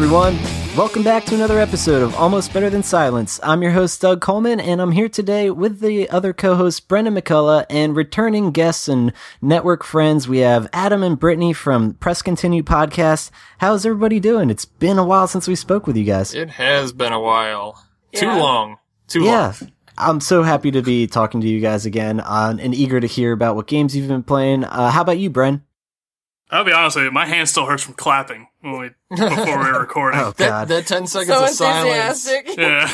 Hey everyone, welcome back to another episode of Almost Better Than Silence. I'm your host Doug Coleman, and I'm here today with the other co-hosts Brendan McCullough and returning guests and network friends. We have Adam and Brittany from Press Continue podcast. How's everybody doing? It's been a while since we spoke with you guys. It has been a while. Too long. Too yeah, long. I'm so happy to be talking to you guys again, uh, and eager to hear about what games you've been playing. Uh, how about you, Bren? I'll be honest with you, my hand still hurts from clapping when we before we were recording. Oh That, God, that 10 seconds So of silence. Yeah.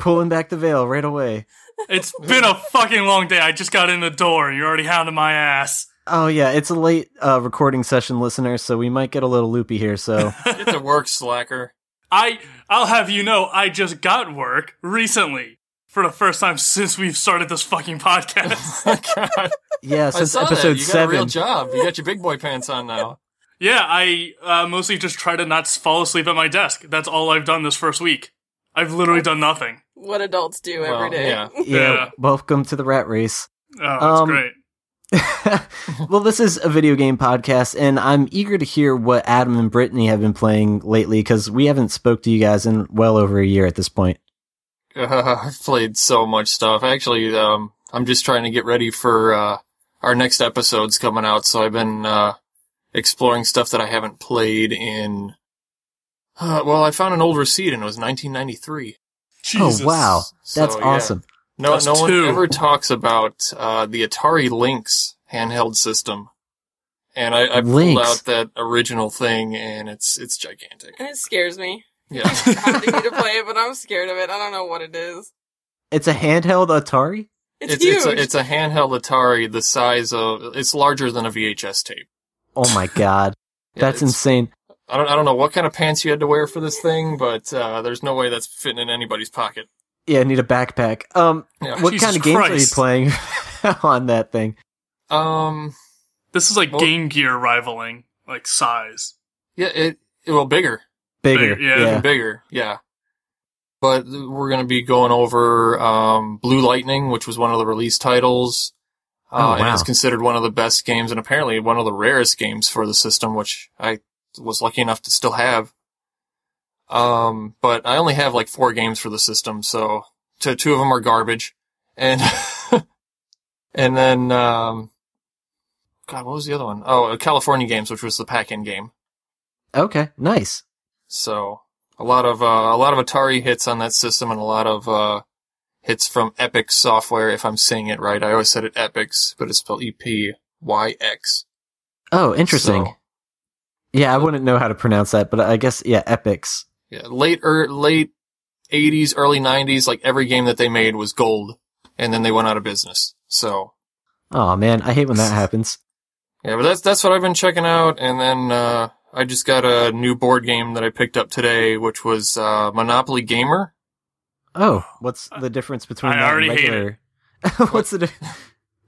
pulling back the veil right away. It's been a fucking long day. I just got in the door and you're already hounding my ass. Oh yeah, it's a late uh, recording session, listener, so we might get a little loopy here. So Get to work, slacker. I I'll have you know I just got work recently for the first time since we've started this fucking podcast. God. yeah, I since saw episode that. You got a real job. You got your big boy pants on now. yeah, I uh, mostly just try to not fall asleep at my desk. That's all I've done this first week. I've literally done nothing. What adults do Well, every day. yeah. yeah, Yeah. welcome to the rat race. Oh, that's Um, great. well, this is a video game podcast, and I'm eager to hear what Adam and Brittany have been playing lately because we haven't spoke to you guys in well over a year at this point. Uh, I've played so much stuff. Actually, um, I'm just trying to get ready for uh, our next episodes coming out. So I've been uh, exploring stuff that I haven't played in. Uh, well, I found an old receipt and it was 1993. Jesus. Oh wow, that's So, yeah. awesome. No, That's no one two. ever talks about uh, the Atari Lynx handheld system, and I, I pulled Lynx? out that original thing, and it's it's gigantic. And it scares me. Yeah, I need to play it, but I'm scared of it. I don't know what it is. It's a handheld Atari. It's, it's huge. it's a, it's a handheld Atari the size of it's larger than a VHS tape. Oh my god, Yeah, that's insane. I don't I don't know what kind of pants you had to wear for this thing, but uh, there's no way that's fitting in anybody's pocket. Yeah, I need a backpack. Um, Yeah. what Jesus kind of games Christ. are you playing on that thing? Um, This is like Well- Game Gear rivaling like size. yeah, it, it well bigger. Bigger, Big- yeah. yeah. bigger. Yeah. But we're going to be going over um, Blue Lightning, which was one of the release titles. Uh, Oh, And it's considered one of the best games and apparently one of the rarest games for the system, which I was lucky enough to still have. Um, but I only have like four games for the system, so two, two of them are garbage. And, and then, um, God, what was the other one? Oh, California Games, which was the pack-in game. Okay, nice. So a lot of uh, a lot of Atari hits on that system, and a lot of uh, hits from Epic Software. If I'm saying it right, I always said it Epics, but it's spelled E P Y X. Oh, interesting. So, yeah, I wouldn't know how to pronounce that, but I guess yeah, epics. yeah, late er, late '80s, early '90s, like every game that they made was gold, and then they went out of business. So Oh man, I hate when that happens. yeah, but that's that's what I've been checking out, and then uh, I just got a new board game that I picked up today, which was uh, Monopoly Gamer. Oh, what's the difference between I that and already hate regular? what's the difference?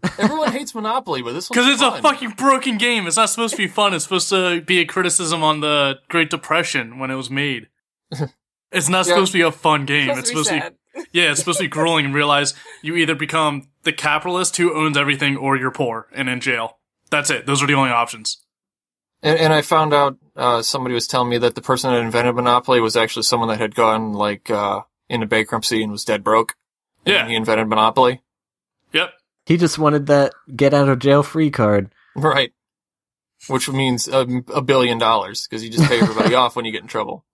Everyone hates Monopoly, but this one's Because it's a fucking broken game. It's not supposed to be fun. It's supposed to be a criticism on the Great Depression when it was made. It's not Yeah. supposed to be a fun game. supposed it's to be supposed to be yeah, it's supposed to be grueling and realize you either become the capitalist who owns everything or you're poor and in jail. That's it. Those are the only options. And, and I found out uh, somebody was telling me that the person that invented Monopoly was actually someone that had gone like uh, into bankruptcy and was dead broke. And Yeah. he invented Monopoly. Yep. he just wanted that get out of jail free card. Right. Which means a, a billion dollars because you just pay everybody off when you get in trouble.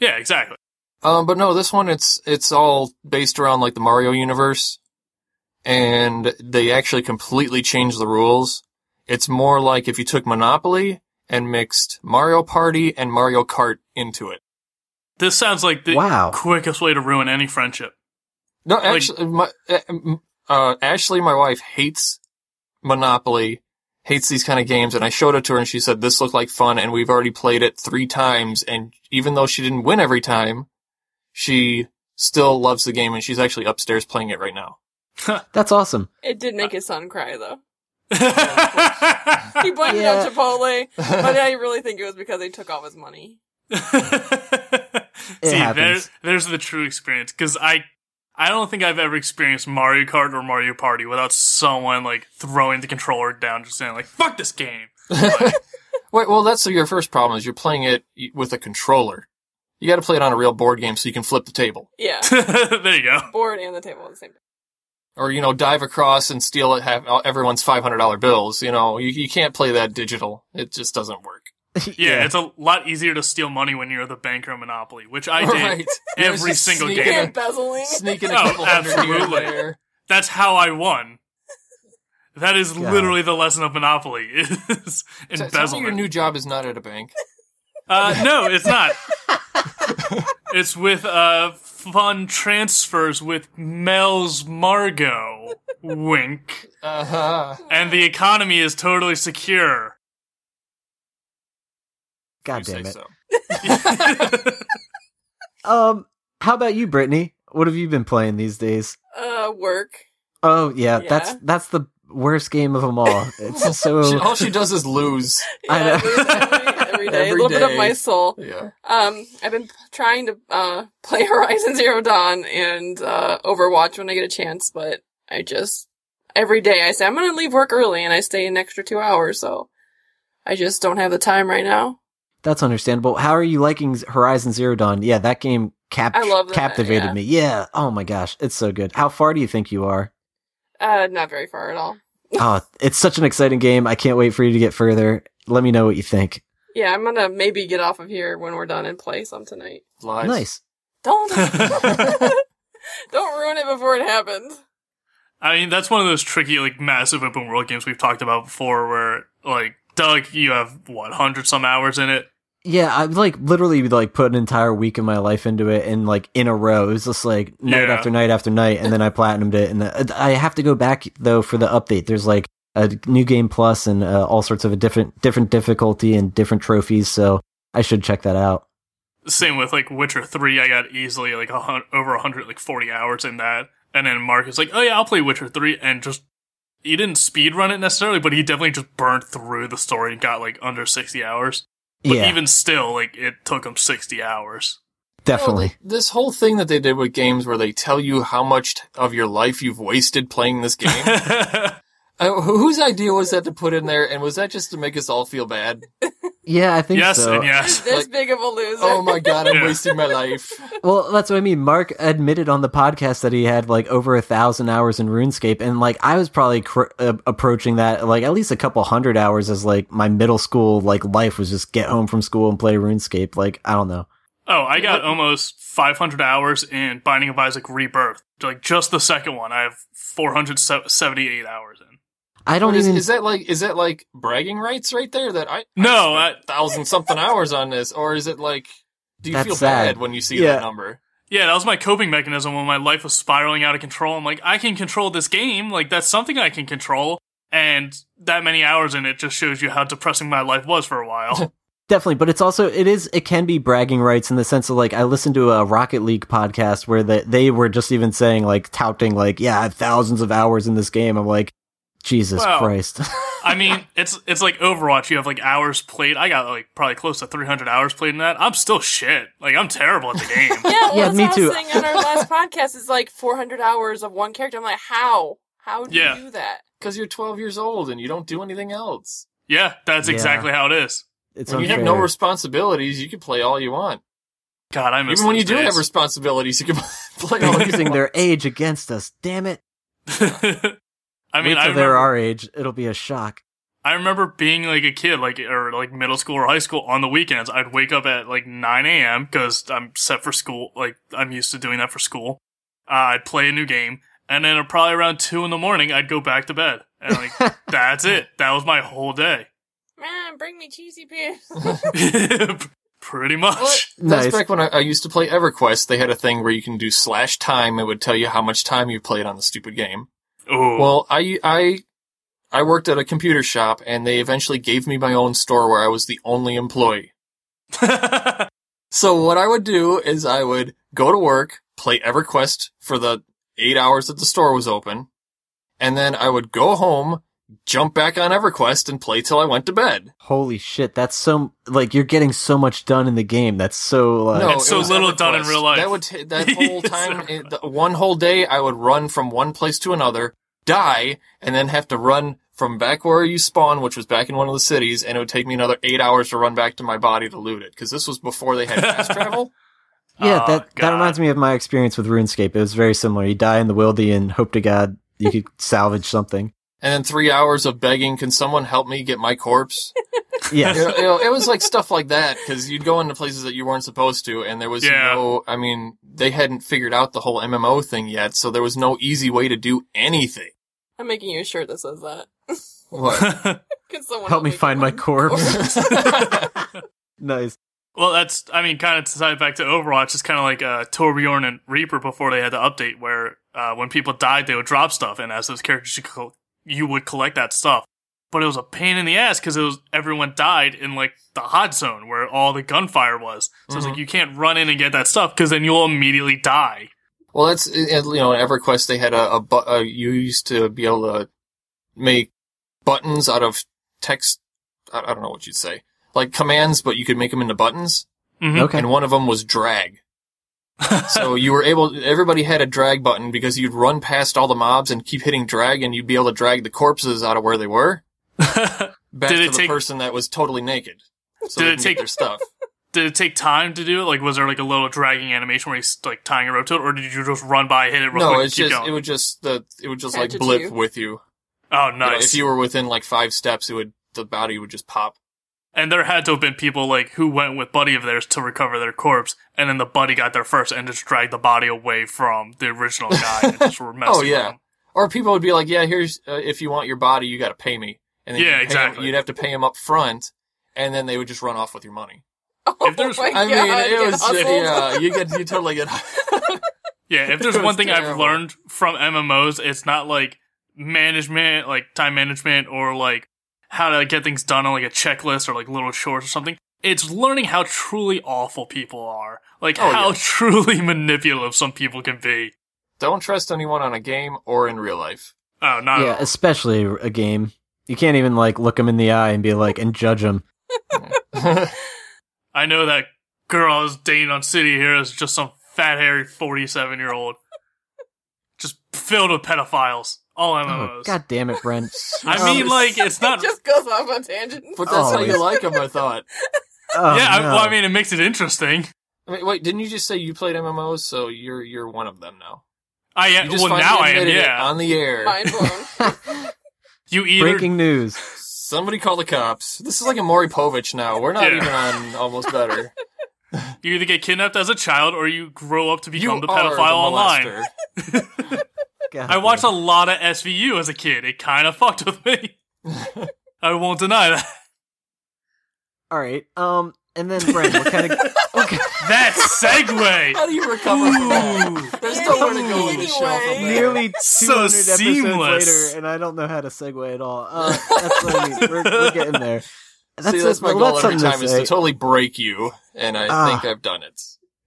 Yeah, exactly. Um, but no, this one it's it's all based around like the Mario universe, and they actually completely changed the rules. It's more like if you took Monopoly and mixed Mario Party and Mario Kart into it. This sounds like the Wow. quickest way to ruin any friendship. No, actually, my, uh, uh, Ashley, my wife, hates Monopoly, hates these kind of games, and I showed it to her, and she said this looked like fun, and we've already played it three times, and even though she didn't win every time, she still loves the game, and she's actually upstairs playing it right now. That's awesome. It did make his son cry though. He it blamed Yeah. it on Chipotle, but I really think it was because they took all his money. See, there, happens. there's the true experience because I, I don't think I've ever experienced Mario Kart or Mario Party without someone like throwing the controller down, just saying like "fuck this game." Wait, well, that's your first problem is you're playing it with a controller. You got to play it on a real board game so you can flip the table, Yeah. there you go. Board and the table at the same time. Or you know, dive across and steal it, have everyone's five hundred dollar bills. You know, you you can't play that digital. It just doesn't work. Yeah, it's a lot easier to steal money when you're the banker of Monopoly, which I did Right. every Just single sneaking game. Embezzling. Sneaking a Oh, couple hundred absolutely. there. That's how I won. That is God. literally the lesson of Monopoly is So- Tell me your new job is not at a bank. Uh, no, it's not. it's with uh, fund transfers with Wells Fargo. Wink. Uh huh. And the economy is totally secure. God you damn it. so. Um, how about you, Brittany? What have you been playing these days? Uh, work. Oh yeah, Yeah. that's that's the worst game of them all. It's so She- all she does is lose. I Yeah, know. I lose every, every day. Every a little bit of my soul. Yeah. Um, I've been trying to uh play Horizon Zero Dawn and uh Overwatch when I get a chance, but I just every day I say I'm gonna leave work early and I stay an extra two hours, so I just don't have the time right now. that's understandable. How are you liking Horizon Zero Dawn? Yeah, that game cap- I love that, captivated yeah. me. Yeah. Oh my gosh, it's so good. How far do you think you are? Uh, not very far at all. oh, it's such an exciting game. I can't wait for you to get further. Let me know what you think. Yeah, I'm gonna maybe get off of here when we're done and play some tonight. Lies. Nice. Don't don't ruin it before it happens. I mean, that's one of those tricky, like, massive open world games we've talked about before where, like, Doug, you have, what, 100 some hours in it? Yeah, I like literally like put an entire week of my life into it, and like in a row, it was just like night Yeah. after night after night, and then I platinumed it, and the, I have to go back though for the update. There's like a new game plus and uh, all sorts of a different different difficulty and different trophies, so I should check that out. Same with, like, Witcher 3, I got easily, like, a hun- over 100, like, 40 hours in that. And then Mark is like, oh yeah, I'll play Witcher 3, and just, he didn't speed run it necessarily, but he definitely just burned through the story and got, like, under 60 hours. But yeah, even still, like, it took him 60 hours. definitely. Well, th- this whole thing that they did with games where they tell you how much of your life you've wasted playing this game. uh, whose idea was that to put in there? And was that just to make us all feel bad? yeah, I think yes so. and yes. This Like- big of a loser. Oh my god, I'm Yeah. wasting my life. Well, that's what I mean. Mark admitted on the podcast that he had like over a thousand hours in RuneScape, and like I was probably cr- uh, approaching that like at least a couple hundred hours as like my middle school like life was just get home from school and play RuneScape. Like I don't know. Oh, I got almost 500 hours in Binding of Isaac Rebirth. Like, just the second one, I have 478 hours in. I don't But is, even. is that like is that like bragging rights right there? That I No, I spent thousand something hours on this, or is it like do you That's feel sad. bad when you see Yeah. that number? Yeah, that was my coping mechanism when my life was spiraling out of control. I'm like, I can control this game. Like, that's something I can control. And that many hours in it just shows you how depressing my life was for a while. Definitely, but it's also it is it can be bragging rights in the sense of like I listened to a Rocket League podcast where the, they were just even saying like touting like yeah I have thousands of hours in this game. I'm like Jesus Well, Christ. I mean, it's it's like Overwatch. You have like hours played. I got like probably close to 300 hours played in that. I'm still shit. Like, I'm terrible at the game. Yeah, well, Yeah, me what too. I was saying on our last podcast. Is like 400 hours of one character. I'm like, how? How do Yeah. you do that? Because you're 12 years old and you don't do anything else. yeah, that's Yeah. exactly how it is. it's When you have no responsibilities, you can play all you want. God, I miss Even when you those do have responsibilities, you can play all They're using their age against us. Damn it! I mean, Wait I till they're our age. It'll be a shock. I remember being like a kid, like or like middle school or high school. On the weekends, I'd wake up at like 9 a.m. because I'm set for school. Like I'm used to doing that for school. Uh, I'd play a new game, and then probably around two in the morning, I'd go back to bed, and like that's it. That was my whole day, Man, bring me cheesy pears. pretty much. Well, That's Nice. back when I, I used to play EverQuest. They had a thing where you can do slash time. It would tell you how much time you played on the stupid game. Oh, Well, I, I, I worked at a computer shop and they eventually gave me my own store where I was the only employee. So what I would do is I would go to work, play EverQuest for the eight hours that the store was open, and then I would go home, jump back on EverQuest and play till I went to bed. Holy shit! That's so like you're getting so much done in the game. That's so like No, It's so was little done in real life. That would ta- that whole time, it- the- one whole day, I would run from one place to another, die, and then have to run from back where you spawn, which was back in one of the cities, and it would take me another eight hours to run back to my body to loot it because this was before they had fast travel. Yeah, Oh, that that reminds me of my experience with RuneScape. It was very similar. You die in the wildy and hope to God you could salvage something. And then three hours of begging, can someone help me get my corpse? Yes. you know, you know, it was like stuff like that because you'd go into places that you weren't supposed to, and there was Yeah. no. I mean, they hadn't figured out the whole MMO thing yet, so there was no easy way to do anything. I'm making you a shirt that says that. What? Can someone Help me get find my corpse. nice. Well, that's, I mean, kind of to tie it back to Overwatch, it's kind of like uh, Torbjorn and Reaper before they had the update, where uh, when people died, they would drop stuff, and as those characters, you, col- you would collect that stuff. But it was a pain in the ass because it was everyone died in like the hot zone where all the gunfire was. So it's like you can't run in and get that stuff because then you'll immediately die. Well, that's you know, in EverQuest they had a, a, bu- uh you used to be able to make buttons out of text. I, I don't know what you'd say, like commands, but you could make them into buttons. Mhm. Okay. And one of them was drag. So you were able. Everybody had a drag button because you'd run past all the mobs and keep hitting drag, and you'd be able to drag the corpses out of where they were back Did to it the take- person that was totally naked. So Did they it take- their stuff? Did it take time to do it? Like, was there like a little dragging animation where he's like tying a rope to it, or did you just run by, hit it real no, quick, it's and keep just going? it would just the it would just Catch like blip you. with you. oh, You know, nice. if you were within like five steps, it would the body would just pop. And there had to have been people like who went with buddy of theirs to recover their corpse, and then the buddy got there first and just dragged the body away from the original guy and just were messing Oh, yeah. with him. Or people would be like, "Yeah, here's uh, if you want your body, you got to pay me." And Yeah, you'd pay 'em- exactly. you'd have to pay them up front, and then they would just run off with your money. Oh If there's- my I God, mean, it was hustled. yeah, you get you totally get. Yeah, if there's one was thing I've learned from MMOs, it's not like management, like time management, or like how to get things done on like a checklist or like little chores or something. It's learning how truly awful people are, like Oh, how yeah. truly manipulative some people can be. Don't trust anyone on a game or in real life. Oh, not yeah, at all. especially a game. You can't even like look them in the eye and be like and judge them. I know that girl I was dating on City here is just some fat, hairy 47 year old. just filled with pedophiles. All Oh, MMOs. God damn it, Brent. I Um, mean, like, it's not. It just goes off on tangents. but that's how you like them, I thought. Oh, yeah, I, well, I mean, it makes it interesting. I mean, wait, didn't you just say you played MMOs? So you're you're one of them now. I am. Well, now I am, yeah. on the air. Mind blown. You either. breaking news. Somebody call the cops. This is like a Maury Povich now. We're not Yeah. even on Almost Better. You either get kidnapped as a child or you grow up to become you the are pedophile the online. Molester. God I watched a lot of SVU as a kid. It kind of fucked with me. I won't deny that. All right. Um, and then Brent, what kind of what kind- That segue. How do you recover from that? Ooh. There's nowhere to go in the show from there. nearly 200 So episodes seamless. later, and I don't know how to segue at all. Uh, that's what I mean. We're, we're getting there. That's, See, a- that's my well, goal that's every time to is to totally break you, and I Ah. think I've done it.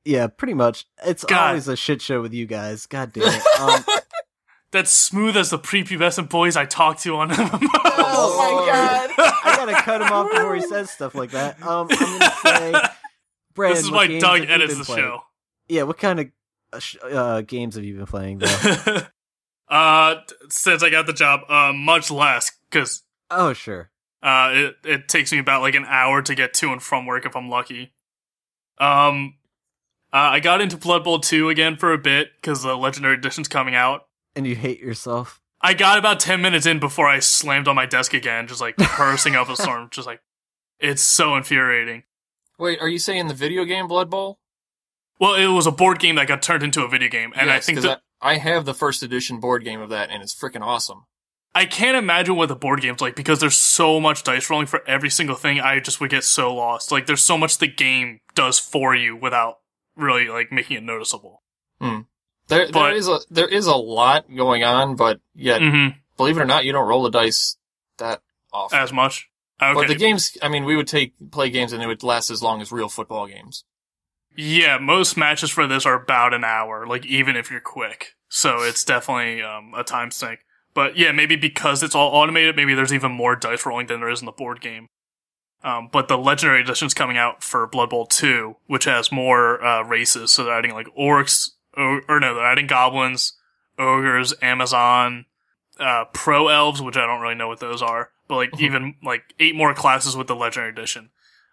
Yeah, pretty much. It's God. always a shit show with you guys. God damn it. Um, That's smooth as the prepubescent boys I talk to on MMOs. Oh my god. I gotta cut him off before he says stuff like that. Um, I'm gonna say, Brandon, This is why Doug edits the playing? show. Yeah, what kind of uh, uh, games have you been playing? Though? uh, since I got the job, uh, much less because oh, sure. uh, it it takes me about like an hour to get to and from work if I'm lucky. Um, uh, I got into Blood Bowl two again for a bit because the Legendary Edition's coming out. And you hate yourself. I got about ten minutes in before I slammed on my desk again, just like cursing up a storm. Just like it's so infuriating. Wait, are you saying the video game Blood Bowl? Well, it was a board game that got turned into a video game, and I think that I, I have the first edition board game of that, and it's freaking awesome. I can't imagine what the board game's like because there's so much dice rolling for every single thing. I just would get so lost. Like there's so much the game does for you without really like making it noticeable. There, there But- is a there is a lot going on, but yet, hmm believe it or not, you don't roll the dice that often. As much. Okay. But the games, I mean, we would take play games, and it would last as long as real football games. Yeah, most matches for this are about an hour, like even if you're quick. So it's definitely um, a time sink. But yeah, maybe because it's all automated, maybe there's even more dice rolling than there is in the board game. Um, but the Legendary Edition's coming out for Blood Bowl 2, which has more uh, races. So they're adding like orcs, or, or no, they're adding goblins, ogres, Amazon, uh, pro elves, which I don't really know what those are, but like even like eight more classes with the Legendary Edition.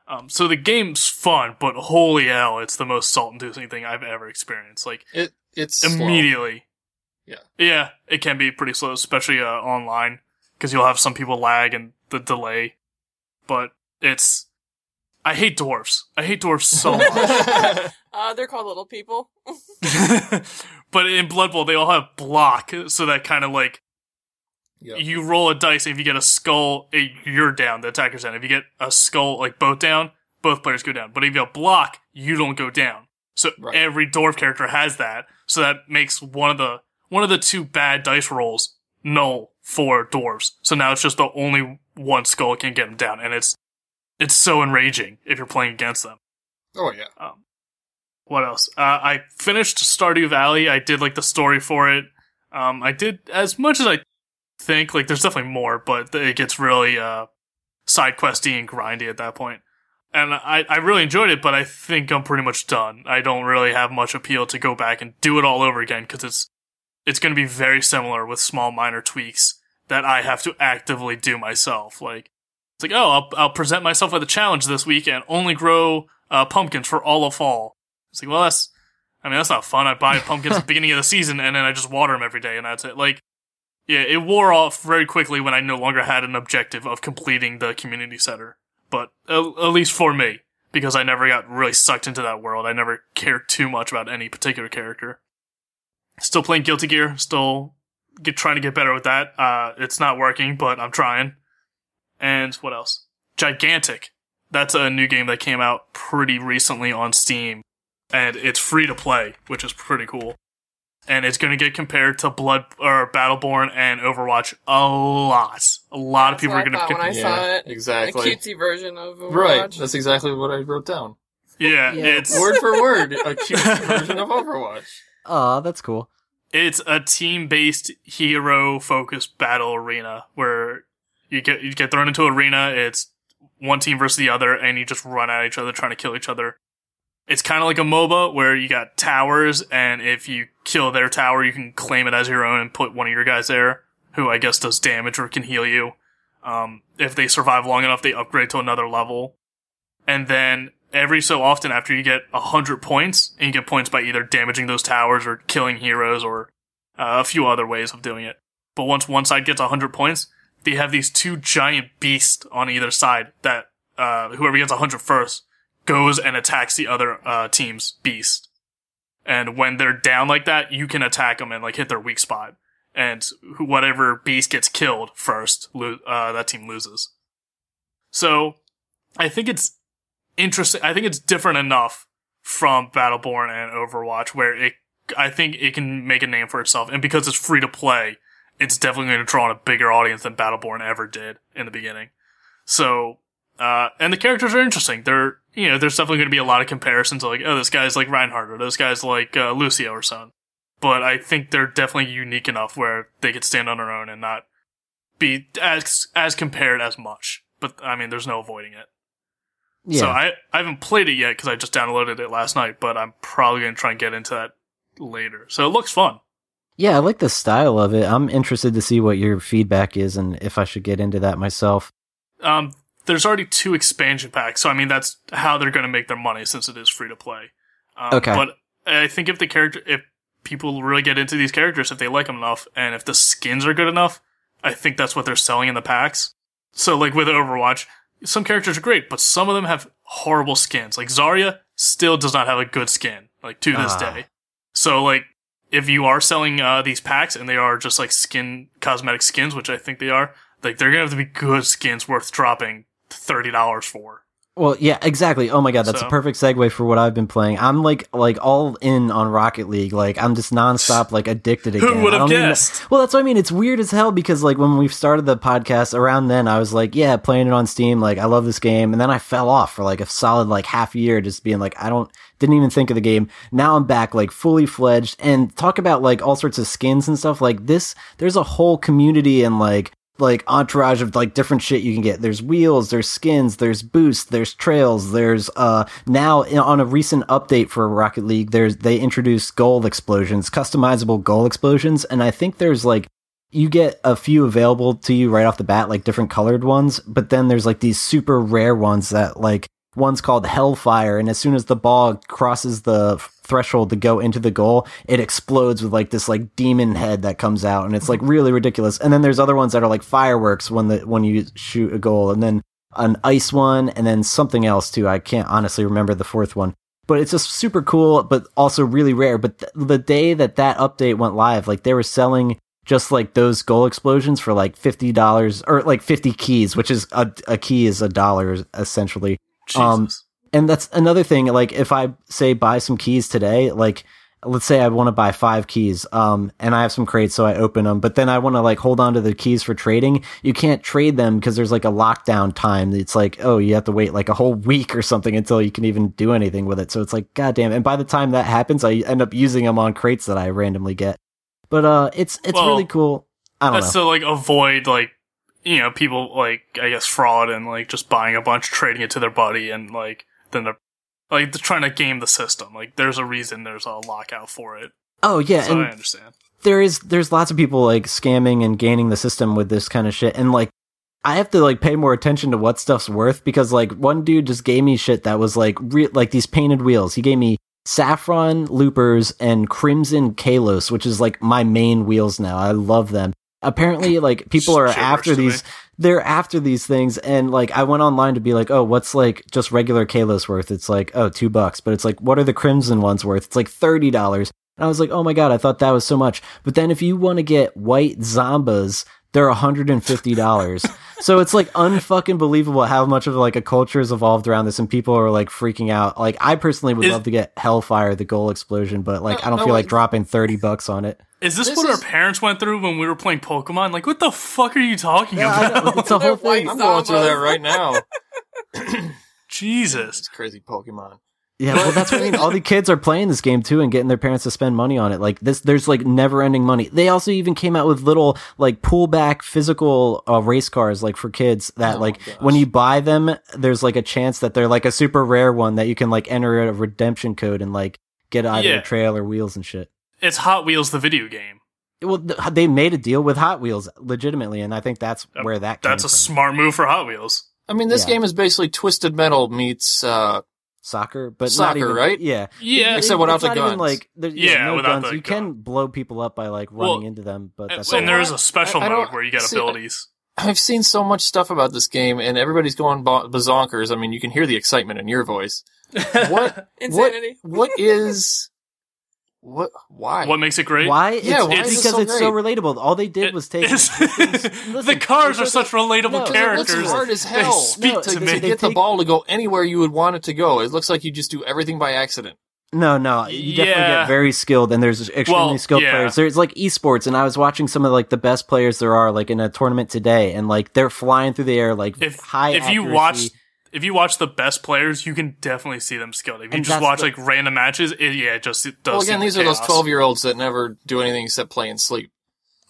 Um, so the game's fun, but holy hell, it's the most salt-inducing thing I've ever experienced. Like It it's slow. immediately. Yeah. Yeah, it can be pretty slow, especially uh, online, because you'll have some people lag and the delay. But it's, I hate dwarfs. I hate dwarfs so much. Uh, they're called little people. but in Blood Bowl, they all have block, so that kind of like Yeah. you roll a dice, and if you get a skull, eh, you're down. The attacker's down. If you get a skull, like both down, both players go down. But if you have block, you don't go down. So Right. every dwarf character has that. So that makes one of the one of the two bad dice rolls null for dwarves. So now it's just the only one skull can get them down, and it's it's so enraging if you're playing against them. Oh yeah. Um, what else? Uh, I finished Stardew Valley. I did like the story for it. Um, I did as much as I think. Like, there's definitely more, but it gets really uh, side questy and grindy at that point. And I, I really enjoyed it, but I think I'm pretty much done. I don't really have much appeal to go back and do it all over again because it's it's going to be very similar with small minor tweaks that I have to actively do myself. Like like, oh, I'll, I'll present myself with a challenge this week and only grow uh, pumpkins for all of fall. It's like, well, that's, I mean, that's not fun. I buy pumpkins at the beginning of the season and then I just water them every day and that's it. Like, yeah, it wore off very quickly when I no longer had an objective of completing the community center. But at, at least for me, because I never got really sucked into that world. I never cared too much about any particular character. Still playing Guilty Gear, still get trying to get better with that. Uh, it's not working, but I'm trying. And what else? Gigantic. That's a new game that came out pretty recently on Steam, and it's free to play, which is pretty cool. And it's going to get compared to Blood or Battleborn and Overwatch a lot. A lot of people are going to. thought when I Yeah, saw it. exactly. A cutesy version of Overwatch. Right. That's exactly what I wrote down. yeah, Yeah. it's Word for word, a cute version of Overwatch. Aw, that's cool. it's a team-based hero-focused battle arena where you get you get thrown into an arena. It's one team versus the other, and you just run at each other trying to kill each other. It's kind of like a MOBA where you got towers, and if you kill their tower, you can claim it as your own and put one of your guys there, who I guess does damage or can heal you. Um, if they survive long enough, they upgrade to another level. And then every so often, after you get a hundred points, and you get points by either damaging those towers or killing heroes or uh, a few other ways of doing it. But once one side gets a hundred points, they have these two giant beasts on either side that uh, whoever gets a hundred first goes and attacks the other uh, team's beast. And when they're down like that, you can attack them and like hit their weak spot. And whatever beast gets killed first, lo- uh, that team loses. So I think it's interesting. I think it's different enough from Battleborn and Overwatch where it, I think it can make a name for itself. And because it's free to play, it's definitely going to draw on a bigger audience than Battleborn ever did in the beginning. So, uh, and the characters are interesting. They're, you know, there's definitely going to be a lot of comparisons like, oh, this guy's like Reinhardt or this guy's like, uh, Lucio or something. But I think they're definitely unique enough where they could stand on their own and not be as, as compared as much. But, I mean, there's no avoiding it. Yeah. So I, I haven't played it yet because I just downloaded it last night, but I'm probably going to try and get into that later. So it looks fun. Yeah, I like the style of it. I'm interested to see what your feedback is and if I should get into that myself. Um, there's already two expansion packs, so I mean that's how they're going to make their money since it is free to play. Um, Okay. But I think if the character, if people really get into these characters, if they like them enough, and if the skins are good enough, I think that's what they're selling in the packs. So like with Overwatch, some characters are great, but some of them have horrible skins. Like Zarya still does not have a good skin, like to this Ah. day. So like if you are selling uh, these packs and they are just like skin cosmetic skins, which I think they are, like they're gonna have to be good skins worth dropping thirty dollars for. Well, yeah, exactly. Oh my god, that's So- a perfect segue for what I've been playing. I'm like like all in on Rocket League. Like I'm just nonstop like addicted again. Who would have don't even- guessed? Well, that's what I mean. It's weird as hell because like when we started the podcast around then, I was like, yeah, playing it on Steam. Like I love this game, and then I fell off for like a solid like half year, just being like, I don't didn't even think of the game. Now I'm back like fully fledged, and talk about like all sorts of skins and stuff like this. There's a whole community and like like entourage of like different shit you can get. There's wheels, there's skins, there's boosts, there's trails, there's uh now on a recent update for Rocket League, there's they introduced goal explosions, customizable goal explosions, and I think there's like you get a few available to you right off the bat, like different colored ones, but then there's like these super rare ones that like one's called Hellfire, and as soon as the ball crosses the threshold to go into the goal, it explodes with like this like demon head that comes out, and it's like really ridiculous. And then there's other ones that are like fireworks when the when you shoot a goal, and then an ice one, and then something else too. I can't honestly remember the fourth one. But it's just super cool, but also really rare. But th- the day that that update went live, like they were selling just like those goal explosions for like fifty dollars or like fifty keys, which is a, a key is a dollar essentially. Um, and that's another thing. Like if I say buy some keys today, like let's say I want to buy five keys, um, and I have some crates, so I open them, but then I want to like hold on to the keys for trading. You can't trade them because there's like a lockdown time. It's like, oh, you have to wait like a whole week or something until you can even do anything with it. So it's like, goddamn. And by the time that happens, I end up using them on crates that I randomly get. But uh, it's it's Well, really cool. I don't That's know. to like avoid like you know people like I guess fraud and like just buying a bunch, trading it to their buddy, and like then they're like they're trying to game the system. Like there's a reason there's a lockout for it. oh yeah, so and I understand. there is there's lots of people like scamming and gaining the system with this kind of shit and like I have to like pay more attention to what stuff's worth because like one dude just gave me shit that was like re- like these painted wheels. He gave me saffron loopers and crimson kalos, which is like my main wheels now. I love them. Apparently, like people are after to me. these. They're after these things, and like I went online to be like, oh, what's like just regular kalos worth? It's like oh, two bucks, but it's like what are the crimson ones worth? It's like thirty dollars. And I was like, oh my god, I thought that was so much. But then if you want to get white zombas, they're $150. so it's like unfucking believable how much of like a culture has evolved around this and people are like freaking out. Like I personally would Is- love to get Hellfire, the goal explosion, but like No, I don't no, feel like it- dropping 30 bucks on it. Is this, This what is- our parents went through when we were playing Pokemon? Like, what the fuck are you talking Yeah, about? It's a whole thing. I'm going through that right now. Jesus. It's crazy Pokemon. Yeah, well, that's what I mean. All the kids are playing this game too and getting their parents to spend money on it. Like this, there's like never ending money. They also even came out with little like pullback physical uh, race cars, like for kids that Oh, like gosh. when you buy them, there's like a chance that they're like a super rare one that you can like enter a redemption code and like get either Yeah. a trail or wheels and shit. It's Hot Wheels, the video game. Well, th- they made a deal with Hot Wheels legitimately, and I think that's Uh, where that came That's a from. smart move for Hot Wheels. I mean, this Yeah. game is basically Twisted Metal meets. uh soccer, but not Soccer, even right? Yeah, Yeah. Except without it's the not even guns. like there- Yeah, no without guns. the you can blow people up by like running Well, into them, but And, that's and all. there is a special I- I mode where you get see, abilities. I've seen so much stuff about this game, and everybody's going bo- bazonkers. I mean, you can hear the excitement in your voice. What? Insanity. What is? What? Why? What makes it great? Why? Yeah, it's, why it's because so it's so relatable. All they did It- was take it's- Listen, the cars are such it- relatable No, It characters. looks hard as They hell speak No, to to me. they get the ball to go anywhere you would want it to go. It looks like you just do everything by accident. No, no, you definitely Yeah. get very skilled, and there's extremely Well, skilled yeah. players. There's like esports, and I was watching some of like the best players there are, like in a tournament today, and like they're flying through the air, like if high. if you watch if you watch the best players, you can definitely see them skilled. If you And just watch the- like random matches, it, yeah, it just it does. Well, again, seem these like are those twelve-year-olds that never do anything except play and sleep.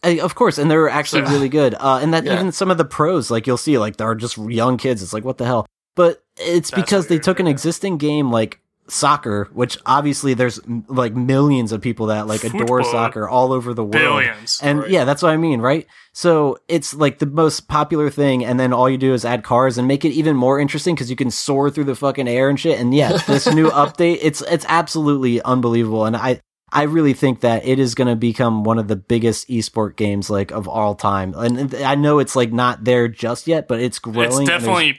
Of course, and they're actually So- really good. Uh, and that Yeah. even some of the pros, like you'll see, like they're just young kids. It's like what the hell? But it's That's because they took an yeah. existing game like soccer, which obviously there's like millions of people that like adore soccer all over the world. billions. And Right. yeah, that's what I mean, right? So it's like the most popular thing, and then all you do is add cars and make it even more interesting because you can soar through the fucking air and shit. And yeah, this new update, it's it's absolutely unbelievable, and I I really think that it is going to become one of the biggest esport games like of all time. And I know it's like not there just yet, but it's growing. it's definitely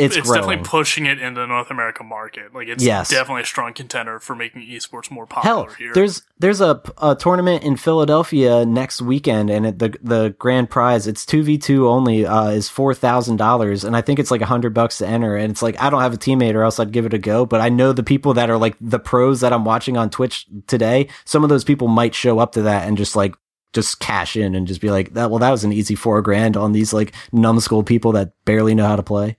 it's, it's, definitely pushing it into the North American market. Like it's Yes. definitely a strong contender for making esports more popular Hell, here. there's there's a, a tournament in Philadelphia next weekend, and it, the the grand prize it's two v two only uh, is four thousand dollars, and I think it's like a hundred bucks to enter. And it's like I don't have a teammate, or else I'd give it a go. But I know the people that are like the pros that I'm watching on Twitch today. Some of those people might show up to that and just like just cash in and just be like that. Well, that was an easy four grand on these like numbskull people that barely know how to play.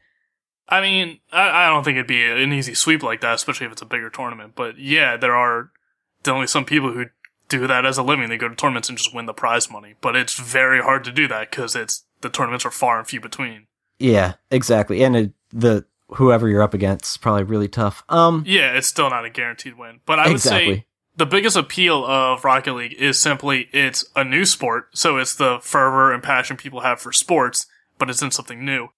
I mean, I, I don't think it'd be an easy sweep like that, especially if it's a bigger tournament. But yeah, there are definitely some people who do that as a living. They go to tournaments and just win the prize money. But it's very hard to do that because it's the tournaments are far and few between. Yeah, exactly. And it, the whoever you're up against is probably really tough. Um, Yeah, it's still not a guaranteed win. But I would exactly. say the biggest appeal of Rocket League is simply it's a new sport, so it's the fervor and passion people have for sports, but it's in something new.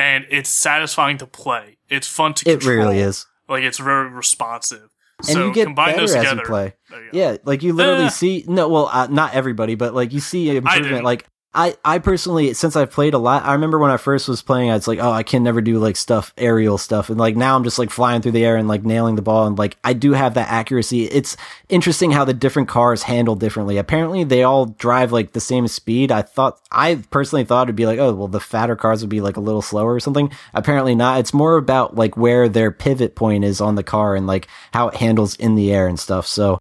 And it's satisfying to play. It's fun to It control. really is. Like it's very responsive. And so you get combine better those as you play. You. Yeah, like you literally Eh. see no, well, uh, not everybody, but like you see improvement. Like I, I personally, since I've played a lot, I remember when I first was playing, I was like, oh, I can never do like stuff, aerial stuff, and like now I'm just like flying through the air and like nailing the ball, and like I do have that accuracy. It's interesting how the different cars handle differently. Apparently, they all drive like the same speed. I thought, I personally thought it'd be like, oh, well, the fatter cars would be like a little slower or something. Apparently not. It's more about like where their pivot point is on the car and like how it handles in the air and stuff. So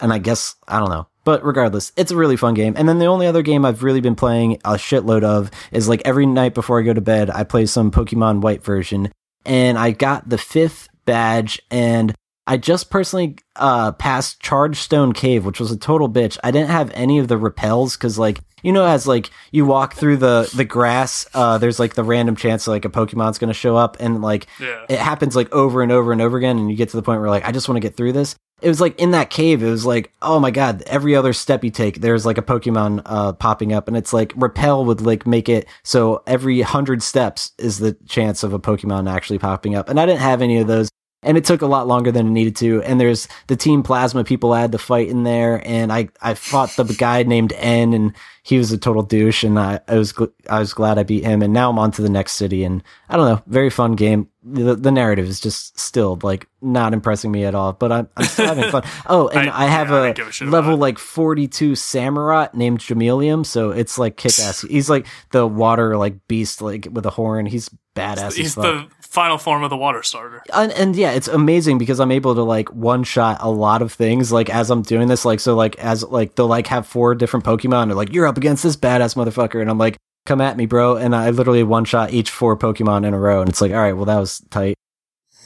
and I guess I don't know. But regardless, it's a really fun game. And then the only other game I've really been playing a shitload of is like every night before I go to bed, I play some Pokemon White version. And I got the fifth badge and I just personally uh passed Chargestone Cave, which was a total bitch. I didn't have any of the repels because like you know as like you walk through the the grass, uh there's like the random chance that, like a Pokemon's gonna show up and like Yeah. it happens like over and over and over again and you get to the point where like i just want to get through this it was like in that cave it was like oh my god every other step you take there's like a pokemon uh popping up and it's like repel would like make it so every 100 steps is the chance of a pokemon actually popping up and i didn't have any of those and it took a lot longer than it needed to. And there's the team plasma people I had to fight in there and i i fought the guy named n and he was a total douche and i, I was gl- i was glad i beat him. And now i'm on to the next city and i don't know very fun game. The, the narrative is just still like not impressing me at all but i'm, I'm still having fun. Oh and i, I- have yeah, a a level like 42 Samurott named Jamelium, so it's like kick ass. He's like the water like beast like with a horn. He's badass as He's the final form of the water starter. and, and yeah, it's amazing because I'm able to like one shot a lot of things like as I'm doing this. Like so, like as like they'll like have four different Pokemon. They're like, you're up against this badass motherfucker, and I'm like, come at me, bro. And I literally one shot each four Pokemon in a row, and it's like, all right, well that was tight.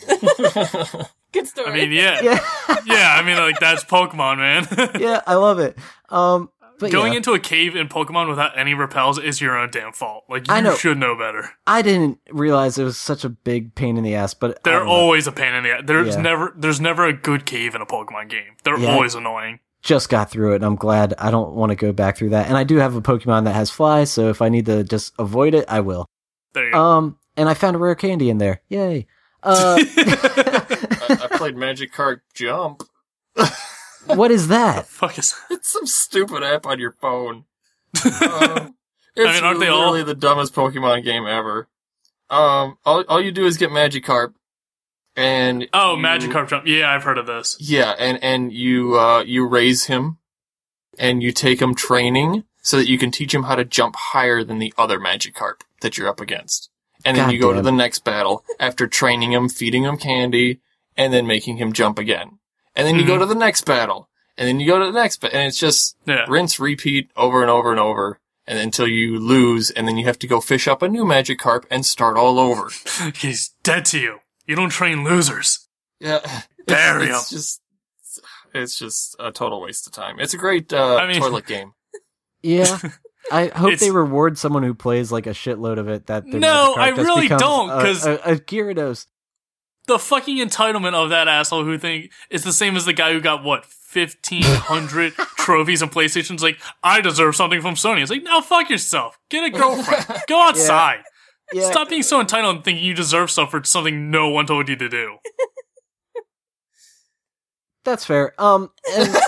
Good story. I mean, yeah, Yeah, yeah. I mean, like that's Pokemon, man. yeah, I love it. Um, but Going yeah, into a cave in Pokemon without any repels is your own damn fault. Like you I know. should know better. I didn't realize it was such a big pain in the ass, but I They're don't know. always a pain in the ass. There's Yeah. never there's never a good cave in a Pokemon game. They're Yeah. always annoying. just got through it and I'm glad I don't want to go back through that. And I do have a Pokemon that has fly, so if I need to just avoid it, I will. There you go. Um and I found a rare candy in there. Yay. Uh I, I played Magikarp Jump. what is that? Fuck is It's some stupid app on your phone. Um, it's mean, aren't they all- literally the dumbest Pokemon game ever. Um, all, all you do is get Magikarp, and Oh, you- Magikarp jump. Yeah, I've heard of this. Yeah, and and you uh you raise him, and you take him training so that you can teach him how to jump higher than the other Magikarp that you're up against. And then you go to Goddamn. the next battle after training him, feeding him candy, and then making him jump again. And then you go Mhm. to the next battle, and then you go to the next, ba- and it's just Yeah. rinse, repeat over and over and over, and until you lose, and then you have to go fish up a new Magikarp and start all over. He's dead to you. You don't train losers. Yeah, Bury it's, it's just, it's just a total waste of time. It's a great uh, I mean- toilet game. Yeah. I hope It's- they reward someone who plays like a shitload of it that their No, I really don't, a- 'cause- a, a Gyarados. The fucking entitlement of that asshole who think it's the same as the guy who got what fifteen hundred trophies and PlayStation's like I deserve something from Sony. It's like no, fuck yourself. Get a girlfriend. Go outside. Yeah. Stop being so entitled and thinking you deserve stuff for something no one told you to do. That's fair. Um and I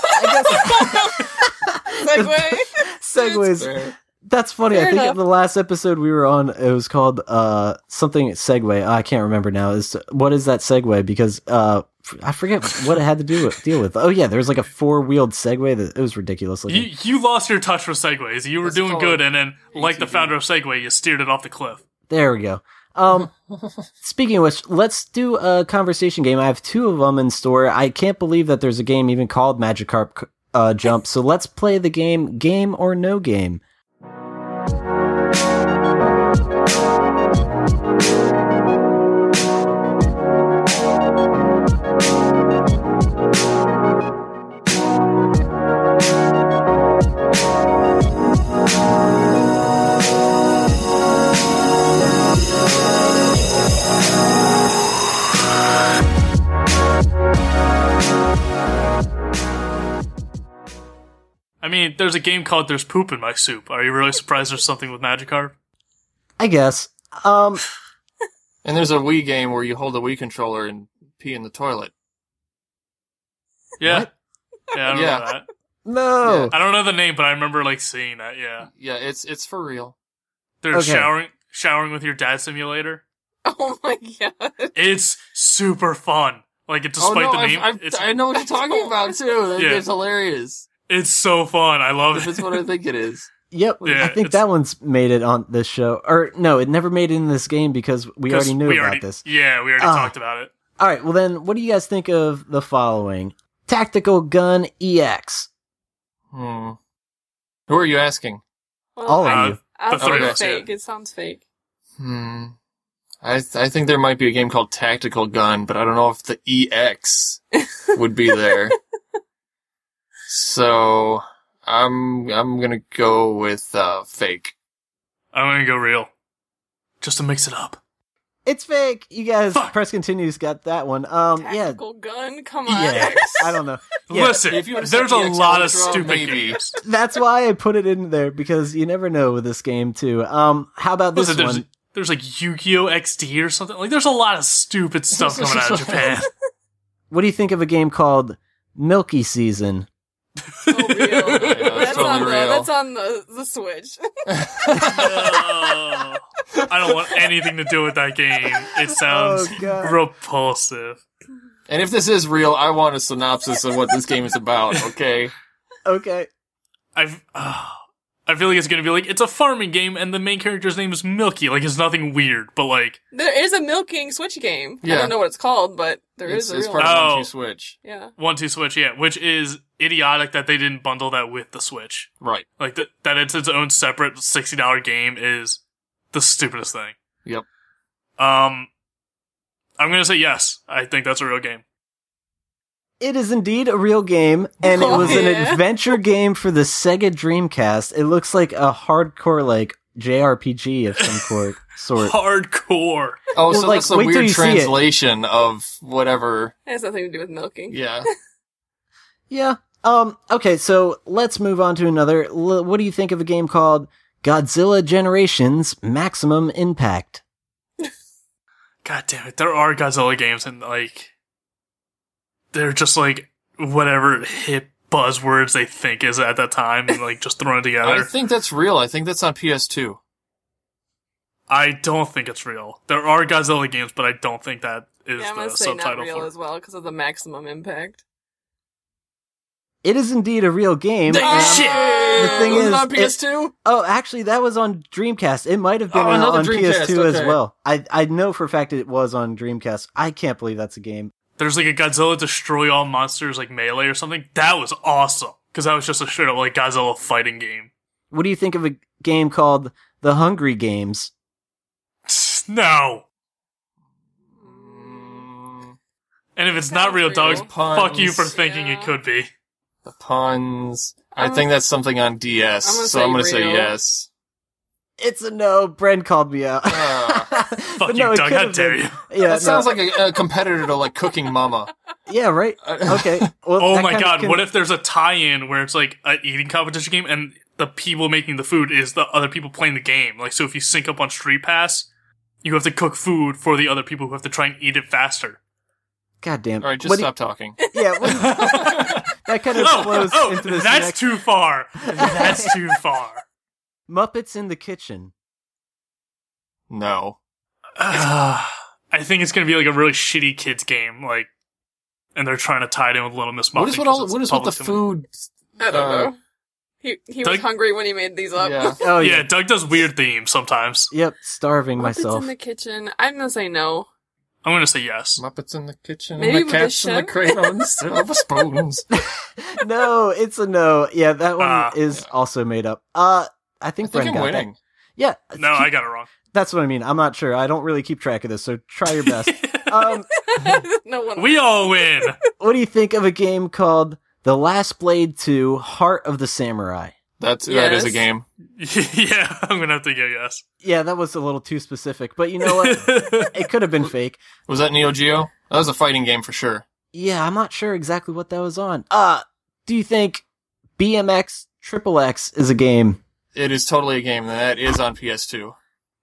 Segue. guess segues. Fair. That's funny. Fair I think enough. in the last episode we were on, it was called uh something segue. I can't remember now. Is what is that segue? Because uh f- I forget what it had to do with deal with. Oh yeah, there was like a four wheeled Segway that it was ridiculous looking. You you lost your touch with segways. You were That's doing good, and then like the ATV. founder of Segway, you steered it off the cliff. There we go. Um, speaking of which, let's do a conversation game. I have two of them in store. I can't believe that there's a game even called Magikarp uh, Jump. So let's play the game, game or no game. I mean, there's a game called "There's Poop in My Soup." Are you really surprised there's something with Magikarp? I guess. Um, And there's a Wii game where you hold a Wii controller and pee in the toilet. Yeah. What? Yeah, I don't Yeah. know that. No. I don't know the name, but I remember like seeing that. Yeah, Yeah, it's it's for real. they're Okay. showering showering with your dad simulator. Oh my god. It's super fun. Like, it, despite oh, no, the I've- name, I've- it's I know what you're talking about too. That Yeah. game's hilarious. It's so fun. I love If it. it's what I think it is. Yep. Yeah, I think that one's made it on this show. Or no, it never made it in this game because we already knew we about already- this. Yeah, we already Ah. talked about it. All right. Well, then, what do you guys think of the following? Tactical Gun EX. Hmm. Who are you asking? Well, All of I- you. I The think three it's fake. It sounds fake. Hmm. I I think there might be a game called Tactical Gun, but I don't know if the EX would be there. So I'm I'm gonna go with uh, fake. I'm gonna go real, just to mix it up. It's fake. You guys, Fuck. press continues got that one. Um, yeah. Tactical gun. Come on. Yeah. I don't know. Yeah. Listen, If you there's a lot of stupid maybe. games. That's why I put it in there because you never know with this game too. Um, how about this Listen, there's, one? there's like Yu-Gi-Oh! XD or something. Like, there's a lot of stupid stuff coming out of Japan. What do you think of a game called Milky Season? Oh, real. that's, totally on the, real. that's on the, the Switch. No. I don't want anything to do with that game. It sounds Oh, repulsive. And if this is real, I want a synopsis of what this game is about. Okay. Okay. I've, uh, I feel like it's gonna be like it's a farming game, and the main character's name is Milky. Like it's nothing weird, but like There is a milking Switch game. I don't know what it's called, but there it's, is a it's real part one. of Oh. One Two Switch. Yeah. one two switch, yeah, which is idiotic that they didn't bundle that with the Switch. Right. Like that, that it's its own separate sixty dollar game is the stupidest thing. Yep. Um, I'm gonna say yes. I think that's a real game. It is indeed a real game, and it Oh, was an adventure game for the Sega Dreamcast. It looks like a hardcore, like JRPG of some sort. sort. Hardcore. Oh, Well, so like, that's a weird you see it. translation of whatever. It has nothing to do with milking. Yeah. Yeah. Um. Okay. So let's move on to another. L- what do you think of a game called Godzilla Generations Maximum Impact? God damn it. There are Godzilla games and like they're just like whatever hip buzzwords they think is at that time and like just thrown together. I think that's real. I think that's on PS2. I don't think it's real. There are Godzilla games, but I don't think that is Yeah, I'm the gonna say not real for it. as well because of the maximum impact. It is indeed a real game. Dang and- shit! The thing was is, on PS2? Oh, actually, that was on Dreamcast. It might have been Oh, on, on Dreamcast, PS2 as well. I I know for a fact it was on Dreamcast. I can't believe that's a game. There's like a Godzilla destroy all monsters like melee or something. That was awesome because that was just a straight up like Godzilla fighting game. What do you think of a game called The Hungry Games? No. And if it's not real, real. dogs, Puns. fuck you for thinking Yeah. it could be. The puns. i I'm- think that's something on DS. I'm so I'm going to say yes. It's a no. Bren called me out. Ah. Fuck you, Doug. How dare you? Yeah, that sounds like a, a competitor to like Cooking Mama. yeah, right. Okay. Well, Oh my god, can- what if there's a tie-in where it's like an eating competition game and the people making the food is the other people playing the game? Like, so if you sync up on StreetPass, you have to cook food for the other people who have to try and eat it faster. God damn. All right, just What do stop talking. yeah, what- that kind of Oh, flows oh, into this that's next too far. That's too far. Muppets in the Kitchen. No. I think it's gonna be like a really shitty kids game, like, and they're trying to tie it in with Little Miss Muffin. What is what 'cause all? What is with the domain. food? I don't Uh, know. He he was hungry when he made these up. Yeah. Oh yeah, yeah. Doug does weird themes sometimes. Yep, starving myself. Muppets myself. in the kitchen. I'm gonna say no. I'm gonna say yes. Muppets in the kitchen, Maybe and with the the cats and the chef? crayons, silver spoons. no, it's a no. Yeah, that one Ah. is also made up. Uh, I I think, think Bren I'm winning. that. Yeah, No, I got it wrong. that's what I mean. I'm not sure. I don't really keep track of this, so try your best. um, no one. we all win. what do you think of a game called The Last Blade 2: Heart of the Samurai? That's that is a game. yeah, I'm gonna have to go yes. Yeah, that was a little too specific, but you know what? it could have been fake. Was that Neo Geo? That was a fighting game for sure. Yeah, I'm not sure exactly what that was on. Uh, do you think BMX Triple X is a game? It is totally a game, that is on PS2.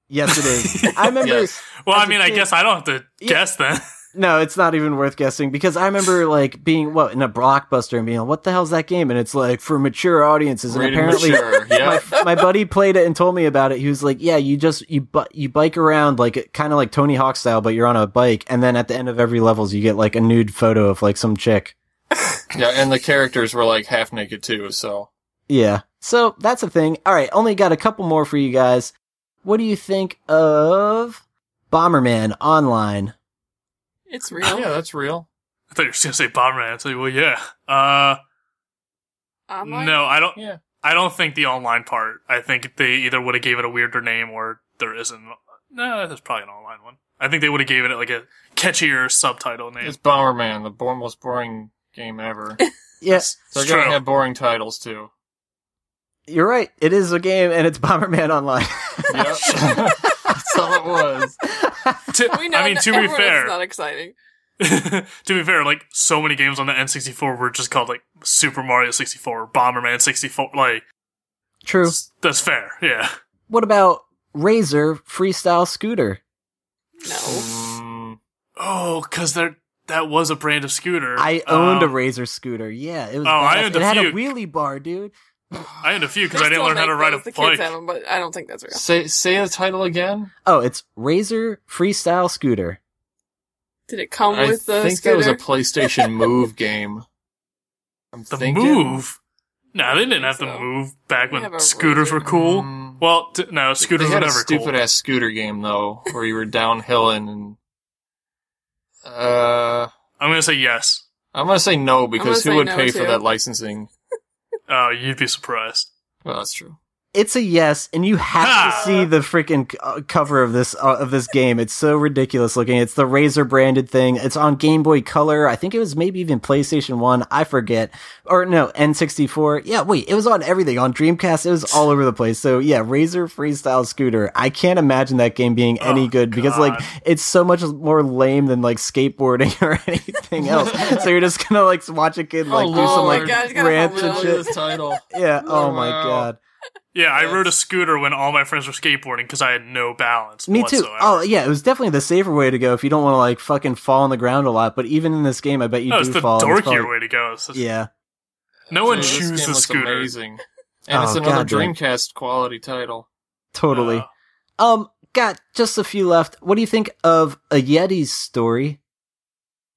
Yes, it is. I remember. Yes. Well, I I a mean, I guess I don't have to Yeah. guess then. No, it's not even worth guessing because I remember like being what in a blockbuster and being like, "What the hell's that game?" And it's like for mature audiences. And Rated apparently, mature. Yeah. my, my buddy played it and told me about it. He was like, "Yeah, you just you bu- you bike around like kind of like Tony Hawk style, but you're on a bike, and then at the end of every levels, you get like a nude photo of like some chick." yeah, and the characters were like half naked too, so Yeah, so that's a thing. All right, only got a couple more for you guys. What do you think of Bomberman Online? It's real. yeah, that's real. I thought you were just gonna say Bomberman. I tell you, well, yeah. Uh, Online? no, I don't. Yeah. I don't think the online part. I think they either would have gave it a weirder name or there isn't. No, that's probably an online one. I think they would have given it like a catchier subtitle name. It's Bomberman, the bo- most boring game ever. Yes, They're gonna have boring titles too. you're right. It is a game, and it's Bomberman Online. Yep. that's all it was. To- We know I mean, that to be everyone else fair, not exciting. to be fair, like so many games on the N64 were just called like Super Mario 64 Bomberman 64. Like True. that's fair. Yeah. What about Razor Freestyle Scooter? No. Mm, Oh, because there that was a brand of scooter. I owned a Um, Razor scooter. Yeah, it was. Oh, I badass. owned it a had a wheelie bar, dude. I had a few because I didn't learn how to make ride a those. The kids have them, but I don't think that's real. say say the title again. Oh, it's Razor Freestyle Scooter. Did it come I with the I think scooter? that was a PlayStation Move game. I'm The thinking. move. No, they didn't think have to move back They when scooters Razor. were cool. Mm, Well, t- no, scooters they were had a stupid cool. ass scooter game though, where you were downhilling and. Uh, I'm gonna say yes. I'm gonna say no because who would no, pay for that licensing? Oh, you'd be surprised. Well, that's true. It's a yes, and you have Ha! to see the freaking uh, cover of this uh, of this game. It's so ridiculous looking. It's the Razor branded thing. It's on Game Boy Color. I think it was maybe even PlayStation One. I forget, or no, N64. Yeah, wait, it was on everything on Dreamcast. It was all over the place. So yeah, Razor Freestyle Scooter. I can't imagine that game being any Oh, good because like it's so much more lame than like skateboarding or anything else. so you're just gonna like watch a kid like Oh, do some like Oh God, it's got a rants and helmet Look on. shit. title. Yeah. Oh my Wow. god. Yeah, I rode a scooter when all my friends were skateboarding because I had no balance. Me too. Oh yeah, it was definitely the safer way to go if you don't want to like fucking fall on the ground a lot. But even in this game, I bet you no, do it's the fall. and it's dorkier probably- way to go. Just- Yeah, No one Dude, this game chooses looks scooter. Amazing. And it's Oh, another goddamn. Dreamcast quality title. totally. Uh, Um, got just a few left. What do you think of a Yeti's story?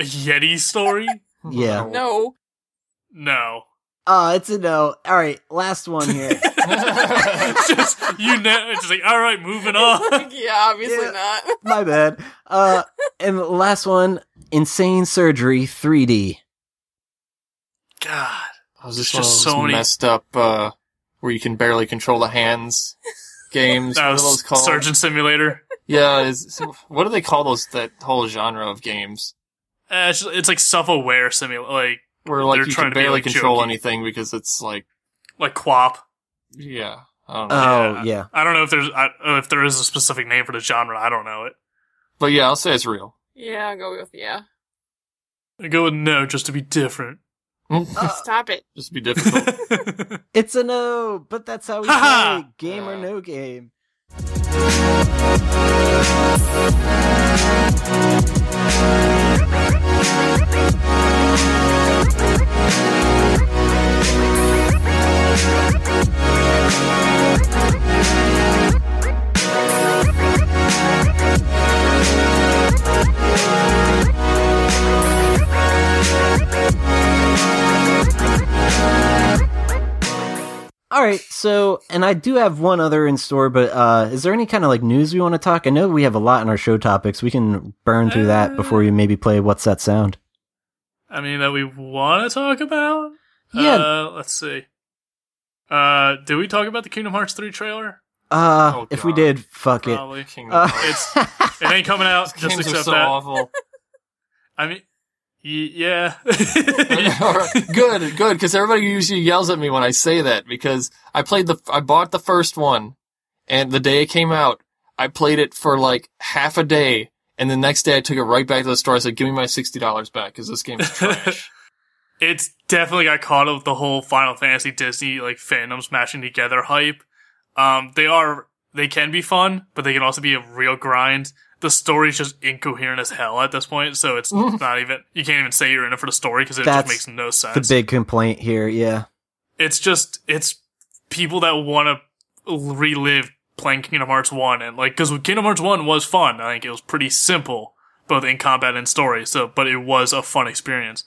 a Yeti story? Yeah. No. no. Uh, it's a no. All right, last one here. just you know, it's just like all right, moving on. yeah, obviously Yeah. not. My bad. Uh, and the last one, insane surgery 3D. God, I was just It's just so many- messed up uh, where you can barely control the hands games. that what are those was called? Surgeon Simulator. Yeah, is, what do they call those? That whole genre of games Uh, it's, it's like self-aware simulator, like where like They're you trying can to be, barely like, control jokey. anything because it's like like QWOP. Yeah. I don't know. Oh Yeah. yeah. I don't know if there's I, uh, if there is a specific name for the genre. I don't know it. but yeah, I'll say it's real. Yeah, I'll go with yeah. I go with no just to be different. Stop it. Just be difficult. It's a no, but that's how we play. Game or Uh. no game. All right, so and I do have one other in store, but uh is there any kind of like news we want to talk? I know we have a lot in our show topics. We can burn through that before we maybe play what's that sound. I mean that we want to talk about. Yeah. Uh, let's see. Uh, did we talk about the Kingdom Hearts three trailer? Uh Oh, if we did, fuck it. Probably. Kingdom Uh, Hearts. It ain't coming out. Just Games are accept so that. awful. I mean, y- yeah. good, good, because everybody usually yells at me when I say that because I played the, I bought the first one, and the day it came out, I played it for like half a day, and the next day I took it right back to the store. I said, "Give me my sixty dollars back because this game is trash." It's definitely got caught up with the whole Final Fantasy Disney like fandom smashing together hype. Um, they are they can be fun, but they can also be a real grind. The story's just incoherent as hell at this point, so it's not even you can't even say you're in it for the story because it That's just makes no sense. The big complaint here, yeah. it's just it's people that want to relive playing Kingdom Hearts One and like because Kingdom Hearts One was fun. I think it was pretty simple both in combat and story. So, but it was a fun experience.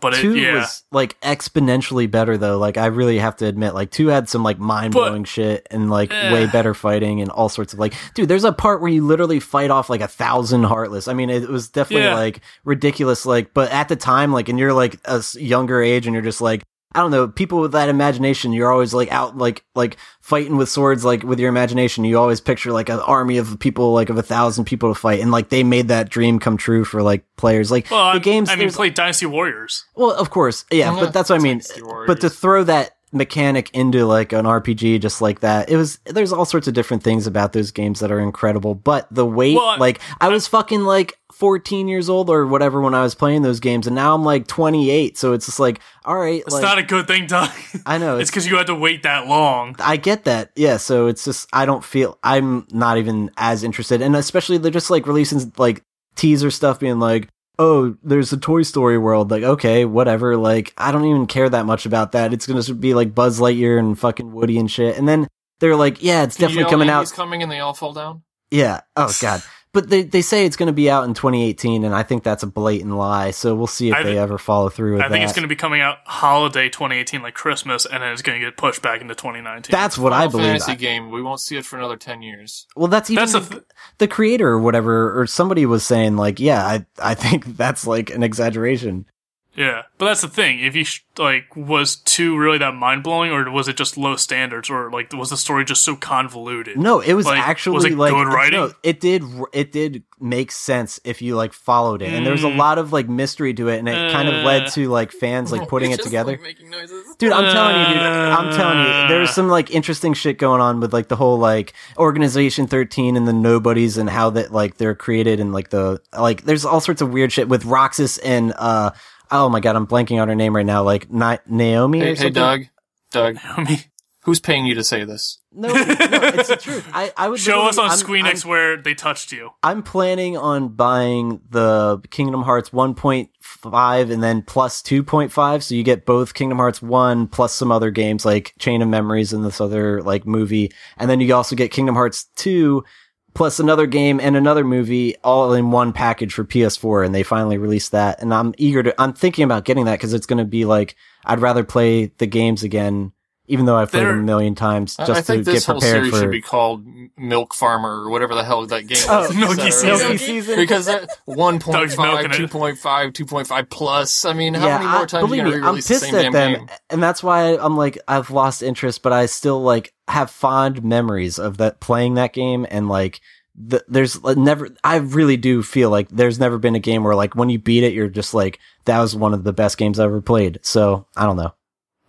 But it, two yeah, was like exponentially better though. Like I really have to admit, like two had some like mind blowing shit and like Eh. way better fighting and all sorts of like, dude. There's a part where you literally fight off like a thousand heartless. I mean, it was definitely Yeah. like ridiculous. Like, but at the time, like, and you're like a younger age, and you're just like. I don't know. People with that imagination, you're always like out, like like fighting with swords, like with your imagination. You always picture like an army of people, like of a thousand people to fight, and like they made that dream come true for like players. Like well, the I, games, I mean, there's- play Dynasty Warriors. well, of course, yeah, Yeah, but mm-hmm. that's what I mean. Dynasty But to throw that mechanic into like an RPG just like that, it was there's all sorts of different things about those games that are incredible. But the weight, Well, I- like I was fucking like 14 years old or whatever when I was playing those games, and now I'm like 28. So it's just like, all right, It's like not a good thing, Doug. I know it's it's. because you had to wait that long. I get that, yeah. So it's just I don't feel I'm not even as interested, and especially they're just like releasing like teaser stuff, being like, oh, there's a Toy Story world. Like, okay, whatever. Like, I don't even care that much about that. It's gonna be like Buzz Lightyear and fucking Woody and shit. And then they're like, yeah, it's definitely coming out. coming and they all fall down. Yeah. Oh god. But they they say it's going to be out in 2018, and I think that's a blatant lie. So we'll see if I they thi- ever follow through with I think that. it's going to be coming out holiday 2018, like Christmas, and then it's going to get pushed back into 2019. that's what I believe. Fantasy I- game. We won't see it for another ten years. well, that's even That's the the, th- the creator or whatever, or somebody was saying like, yeah, I I think that's like an exaggeration. Yeah. But that's the thing. If you sh- like, was two really that mind blowing, or was it just low standards, or like was the story just so convoluted? No, it was Like, actually was it like good writing? no, it did it did make sense if you like followed it, and there was a Mm. lot of like mystery to it, and it kind of led Uh. to like fans like putting It's it together. like, making noises. Dude, I'm telling you, dude. I'm telling you, there's some like interesting shit going on with like the whole like Organization 13 and the nobodies and how that like they're created and like the like there's all sorts of weird shit with Roxas and uh oh my god, I'm blanking on her name right now, like Na- Naomi or Hey, hey. Doug. Doug, I mean, who's paying you to say this? No, no, it's the truth. I I would show us on I'm- Squeenix I'm- where they touched you. I'm planning on buying the Kingdom Hearts 1.5 and then plus 2.5. So you get both Kingdom Hearts 1 plus some other games like Chain of Memories and this other like movie. And then you also get Kingdom Hearts 2 plus another game and another movie all in one package for PS4. And they finally released that. And I'm eager to, I'm thinking about getting that because it's going to be like, I'd rather play the games again. Even though I've played There- them a million times, I- just I think to this get whole prepared series for should be called Milk Farmer or whatever the hell that game Oh, was. Milky Is that right? Season. Milky season. Because that 1.5, Doug's milking it. 2.5, 2.5 plus. I mean, how many I- more times are you going to me, I'm release the pissed same at them, game? and that's why I'm like I've lost interest, but I still like have fond memories of that playing that game, and like the, there's never. I really do feel like there's never been a game where like when you beat it, you're just like that was one of the best games I ever played. So I don't know.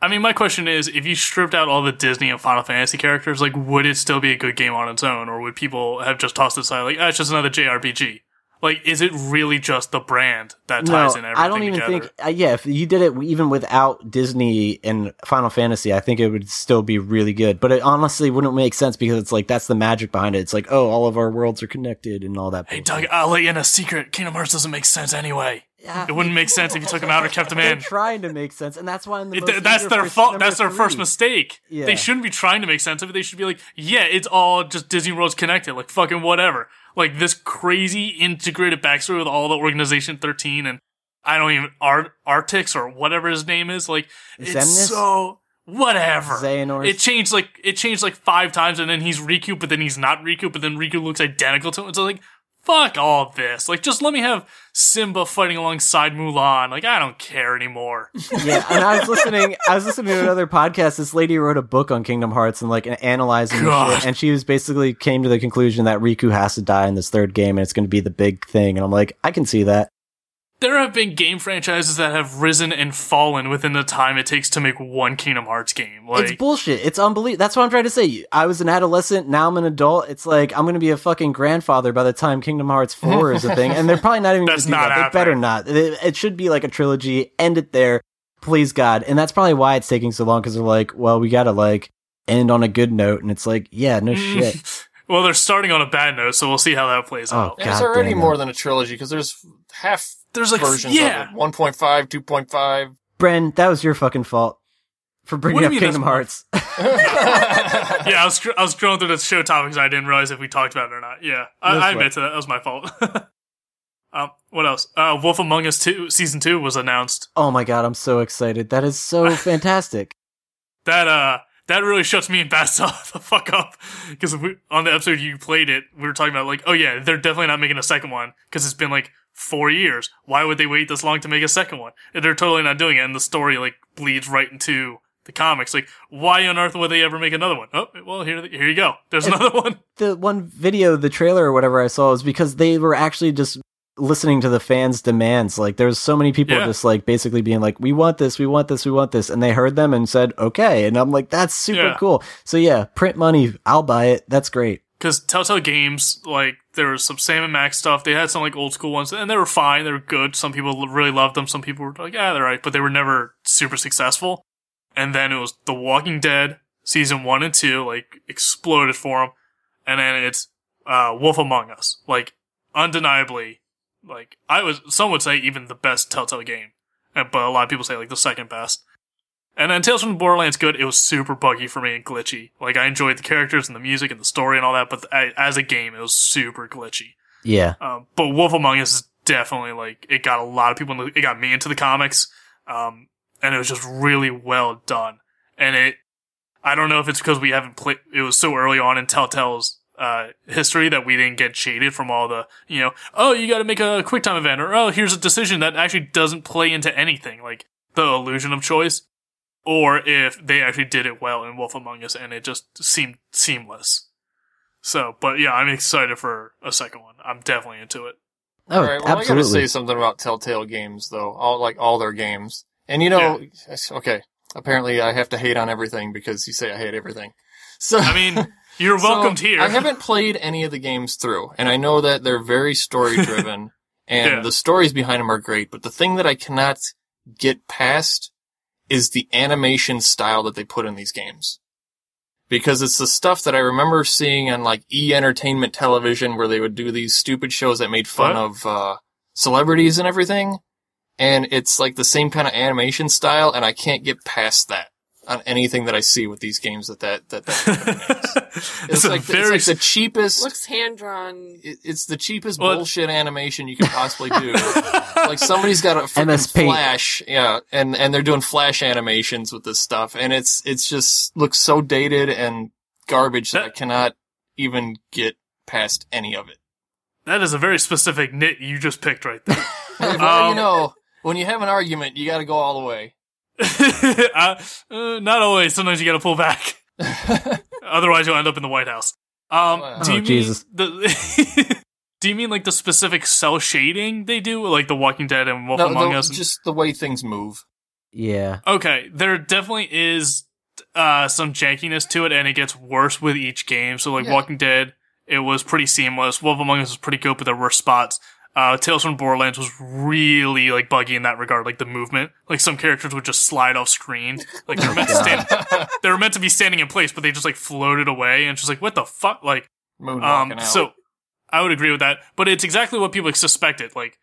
I mean, my question is, if you stripped out all the Disney and Final Fantasy characters, like, would it still be a good game on its own, or would people have just tossed it aside, like, ah, it's just another JRPG? Like, is it really just the brand that ties in everything I don't even together? think. Uh, yeah, if you did it even without Disney and Final Fantasy, I think it would still be really good. But it honestly wouldn't make sense because it's like that's the magic behind it. It's like oh, all of our worlds are connected and all that. Hey. Doug, I'll let you in a secret. Kingdom Hearts doesn't make sense anyway. Yeah. It wouldn't make sense if you took them out or kept them They're in. trying to make sense, and that's why the It, most that's their fault. That's their first mistake. Yeah. They shouldn't be trying to make sense of it. They should be like, yeah, it's all just Disney World's connected. Like fucking whatever. Like this crazy integrated backstory with all the Organization 13 and I don't even Art Artix or whatever his name is. Like it's Xemnas? so whatever. Xehanort? It changed like it changed like five times, and then he's Riku, but then he's not Riku, but then Riku looks identical to him. So like, fuck all this. Like, just let me have Simba fighting alongside Mulan. Like, I don't care anymore. Yeah, and I was listening. I was listening to another podcast. This lady wrote a book on Kingdom Hearts and like analyzing shit, and she was basically came to the conclusion that Riku has to die in this third game, and it's going to be the big thing. And I'm like, I can see that. There have been game franchises that have risen and fallen within the time it takes to make one Kingdom Hearts game. it's bullshit. It's unbelievable. That's what I'm trying to say. I was an adolescent. Now I'm an adult. It's like I'm going to be a fucking grandfather by the time Kingdom Hearts 4 is a thing. And they're probably not even going That's to do not that. They better not. It, it should be like a trilogy. End it there. Please God. And that's probably why it's taking so long because they're like, well, we got to like end on a good note. And it's like, yeah, no shit. Well, they're starting on a bad note, so we'll see how that plays Oh, out. And it's already damn it. more than a trilogy because there's half There's like versions yeah, of it. 1.5, 2.5. Bren, that was your fucking fault for bringing What up mean Kingdom Hearts. yeah. I was I was scrolling through the show topics. I didn't realize if we talked about it or not. Yeah, I, I admit to that. That was my fault. um, what else? Uh, Wolf Among Us two season two was announced. oh my god, I'm so excited. That is so fantastic. That uh. That really shuts me and Bats off the fuck up because on the episode you played it, we were talking about like, oh yeah, they're definitely not making a second one because it's been like four years. Why would they wait this long to make a second one? And they're totally not doing it, and the story like bleeds right into the comics. Like, why on earth would they ever make another one? Oh, well, here, here you go. There's another one. the one video, the trailer or whatever I saw was because they were actually just listening to the fans' demands. Like there's so many people Yeah. just like basically being like, "We want this, we want this, we want this," and they heard them and said, "Okay." And I'm like, "That's super Yeah. cool." So yeah, print money, I'll buy it. That's great. Because Telltale Games, like, there was some Sam and Max stuff. They had some, like, old school ones, and they were fine. They were good. Some people really loved them. Some people were like, yeah, they're right. But they were never super successful. And then it was The Walking Dead, season one and two, like, exploded for them. And then it's, uh, Wolf Among Us. Like, undeniably, like, I was, some would say even the best Telltale game. But a lot of people say, like, the second best. And then Tales from the Borderlands good. It was super buggy for me and glitchy. Like I enjoyed the characters and the music and the story and all that, but as a game, it was super glitchy. Yeah. Um, but Wolf Among Us is definitely like it got a lot of people. In the, it got me into the comics, um, and it was just really well done. And it, I don't know if it's because we haven't played. It was so early on in Telltale's uh, history that we didn't get jaded from all the you know. Oh, you got to make a quick time event, or oh, here's a decision that actually doesn't play into anything, like the illusion of choice or if they actually did it well in Wolf Among Us and it just seemed seamless. So, but yeah, I'm excited for a second one. I'm definitely into it. Oh, all right, well, I gotta say something about Telltale games, though. All like all their games, and you know, okay. Apparently, I have to hate on everything because you say I hate everything. So I mean, you're so, welcomed here. I haven't played any of the games through, and I know that they're very story driven, and Yeah. the stories behind them are great. But the thing that I cannot get past is the animation style that they put in these games. Because it's the stuff that I remember seeing on like E Entertainment Television where they would do these stupid shows that made fun What? of uh, celebrities and everything. And it's like the same kind of animation style, and I can't get past that on anything that I see with these games that that that, that it's, It's like, very it's like the cheapest. Looks hand drawn. it- it's the cheapest Well- bullshit animation you could possibly do. like somebody's got a freaking flash, yeah, and and they're doing flash animations with this stuff, and it's it's just looks so dated and garbage that I cannot even get past any of it. that is a very specific nit you just picked right there. Well, you Um, know, when you have an argument, you got to go all the way. uh, uh, not always. Sometimes you got to pull back. Otherwise, you'll end up in the White House. Um, Wow. do Oh, you mean the? do you mean like the specific cell shading they do, like The Walking Dead and Wolf No, Among the- Us? just the way things move. yeah. Okay, there definitely is uh, some jankiness to it, and it gets worse with each game. So, like Yeah. Walking Dead, it was pretty seamless. Wolf Among Us was pretty good, but there were spots. Uh, Tales from Borderlands was really like buggy in that regard, like the movement. Like some characters would just slide off screen. Like they're meant to stand, they were meant to be standing in place, but they just like floated away, and just like what the fuck, like Moonwalking um, out. so I would agree with that, but it's exactly what people suspected. Like,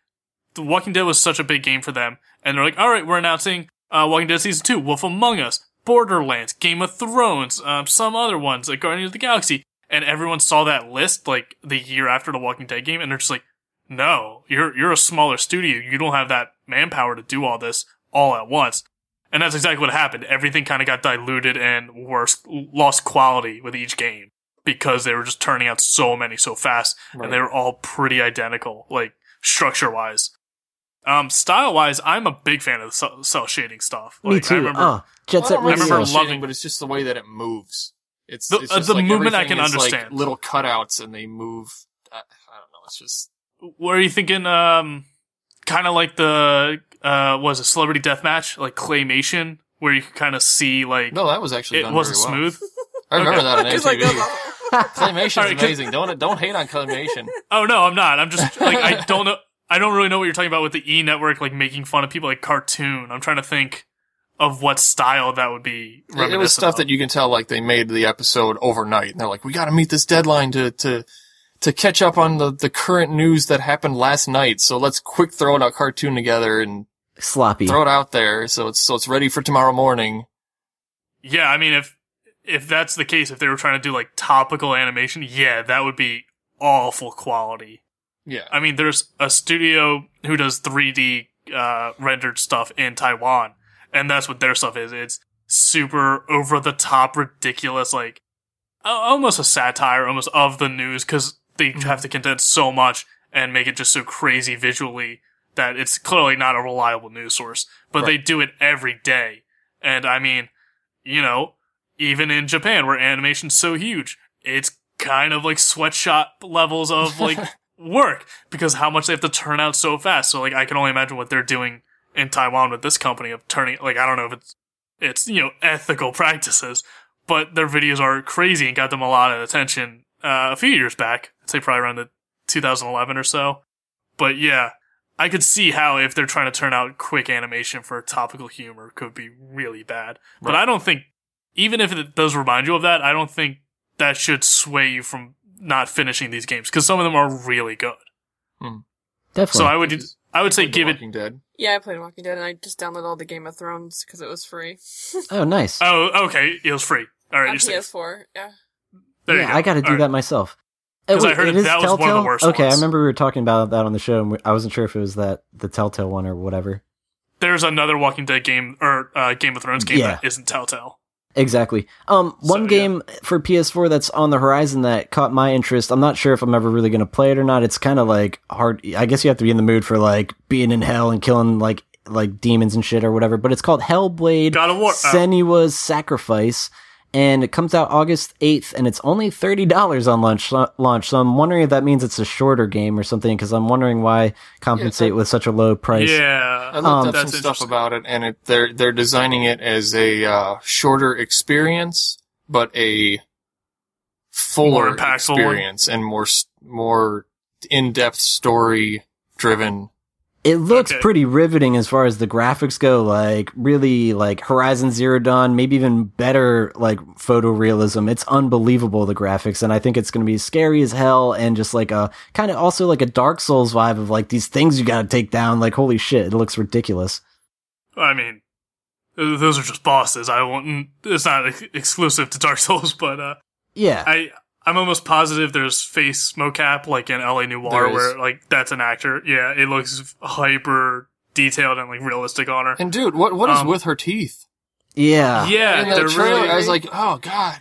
The Walking Dead was such a big game for them, and they're like, "All right, we're announcing uh, Walking Dead season two, Wolf Among Us, Borderlands, Game of Thrones, um, some other ones like Guardians of the Galaxy," and everyone saw that list like the year after the Walking Dead game, and they're just like, "No, you're you're a smaller studio. You don't have that manpower to do all this all at once." And that's exactly what happened. Everything kind of got diluted and worse, lost quality with each game because they were just turning out so many so fast Right. and they were all pretty identical, like structure wise. Um, style wise, I'm a big fan of the cell, cell shading stuff. Like, Me I too. remember, oh, Jet Well, Set I remember Radio. remember shading, loving- but it's just the way that it moves. It's, The- it's uh, the like movement I can is, like, understand. little cutouts and they move. I, I don't know. It's just what are you thinking? Um, kind of like the uh, was a celebrity deathmatch, like claymation, where you could kind of see like no. That was actually it done wasn't very well. smooth. I remember Okay. that on It's like MTV. Claymation's Alright, 'cause- amazing. Don't don't hate on claymation. Oh no, I'm not. I'm just like I don't know. I don't really know what you're talking about with the E network, like making fun of people like cartoon. I'm trying to think of what style that would be. It, it was stuff of. that you can tell like they made the episode overnight, and they're like, "We got to meet this deadline to to to catch up on the the current news that happened last night. So let's quick throw a cartoon together and Sloppy. throw it out there, so it's so it's ready for tomorrow morning." Yeah, I mean, if if that's the case, if they were trying to do like topical animation, yeah, that would be awful quality. Yeah, I mean, there's a studio who does 3D uh, rendered stuff in Taiwan, and that's what their stuff is. It's super over the top, ridiculous, like almost a satire, almost of the news, because they have to condense so much and make it just so crazy visually that it's clearly not a reliable news source. But they do it every day, and I mean, you know, even in Japan where animation's so huge, it's kind of like sweatshop levels of like work because how much they have to turn out so fast. So like I can only imagine what they're doing in Taiwan with this company of turning like I don't know if it's it's you know ethical practices, but their videos are crazy and got them a lot of attention uh, a few years back. I'd say probably around the 2011 or so. But yeah, I could see how if they're trying to turn out quick animation for topical humor could be really bad. But I don't think even if it does remind you of that, I don't think that should sway you from not finishing these games because some of them are really good. Hmm. Definitely. So I would I would say Like The give it. Dead. Yeah, I played Walking Dead and I just downloaded all the Game of Thrones because it was free oh, nice. Oh, okay, it was free. All right, on you're safe. PS4. Yeah. There you yeah, go. I got to do All right. that myself. Oh, I heard that was one of the Telltale? worst Okay, I remember we were talking about that on the show, and we- I wasn't sure if it was that the Telltale one or whatever. There's another Walking Dead game or uh, Game of Thrones game Yeah. that isn't Telltale. Exactly. Um, one So, game for PS4 that's on the horizon that caught my interest. I'm not sure if I'm ever really going to play it or not. It's kind of like hard. I guess you have to be in the mood for like being in hell and killing like like demons and shit or whatever. But it's called Hellblade: God of War. oh, Senua's Sacrifice, and it comes out August 8th, and it's only thirty dollars on launch. Launch. So I'm wondering if that means it's a shorter game or something. Because I'm wondering why compensate with such a low price. yeah, I looked Um, up some stuff about it, and it, they're they're designing it as a uh, shorter experience, but a fuller More impactful one. experience and more more in depth story driven. It looks Okay. pretty riveting as far as the graphics go, like really like Horizon Zero Dawn, maybe even better like photorealism. It's unbelievable the graphics and I think it's going to be scary as hell and just like a kind of also like a Dark Souls vibe of like these things you got to take down like holy shit, it looks ridiculous. I mean, those are just bosses. I won't. It's not exclusive to Dark Souls, but uh, Yeah. I I'm almost positive there's face mocap like in L.A. Noire There is. where like that's an actor. Yeah, it looks hyper detailed and like realistic on her. And dude, what what is Um, with her teeth? yeah. yeah, in they're that trailer, really. I was like, oh god.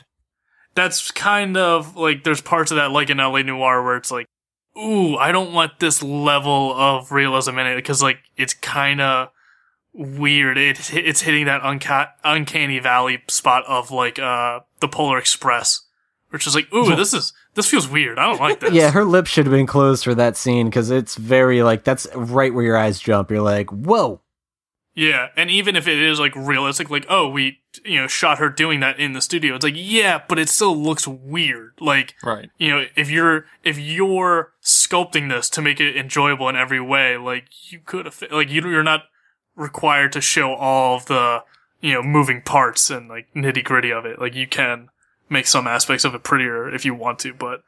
that's kind of like there's parts of that like in L.A. Noire where it's like, ooh, I don't want this level of realism in it because like it's kind of weird. It it's hitting that unca- uncanny valley spot of like uh the Polar Express, which is like, ooh, this is this feels weird. I don't like this. Yeah, her lips should have been closed for that scene because it's very like that's right where your eyes jump. You're like, whoa. Yeah, and even if it is like realistic, like oh, we you know shot her doing that in the studio, it's like yeah, but it still looks weird. Like Right. you know, if you're if you're sculpting this to make it enjoyable in every way, like you could have like you you're not required to show all of the you know moving parts and like nitty gritty of it. Like you can make some aspects of it prettier if you want to, but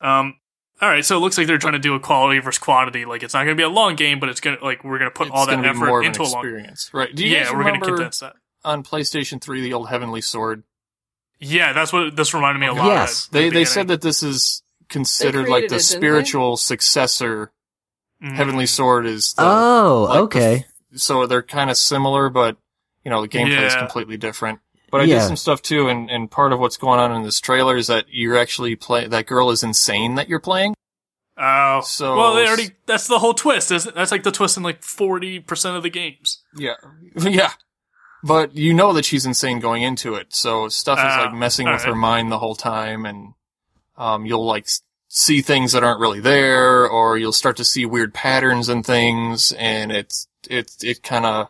um. All right, so it looks like they're trying to do a quality versus quantity. Like it's not going to be a long game, but it's gonna like we're going to put It's all that effort more of an into a long. experience. Right. Do you Yeah, guys we're going to condense that. on PlayStation 3 the old Heavenly Sword? Yeah, that's what this reminded me a lot. Yes. of. at the They they said that this is considered like the it, spiritual successor. Mm. Heavenly Sword is the, oh, like the okay. so they're kind of similar, but you know the gameplay is completely different. But I Yeah. did some stuff too, and, and part of what's going on in this trailer is that you're actually play that girl is insane that you're playing. Oh, So- well, they already. That's the whole twist. Isn't that's like the twist in like forty percent of the games. Yeah, yeah. But you know that she's insane going into it, so stuff is Ah, like messing with alright. her mind the whole time, and um, you'll like see things that aren't really there, or you'll start to see weird patterns and things, and it's it it kind of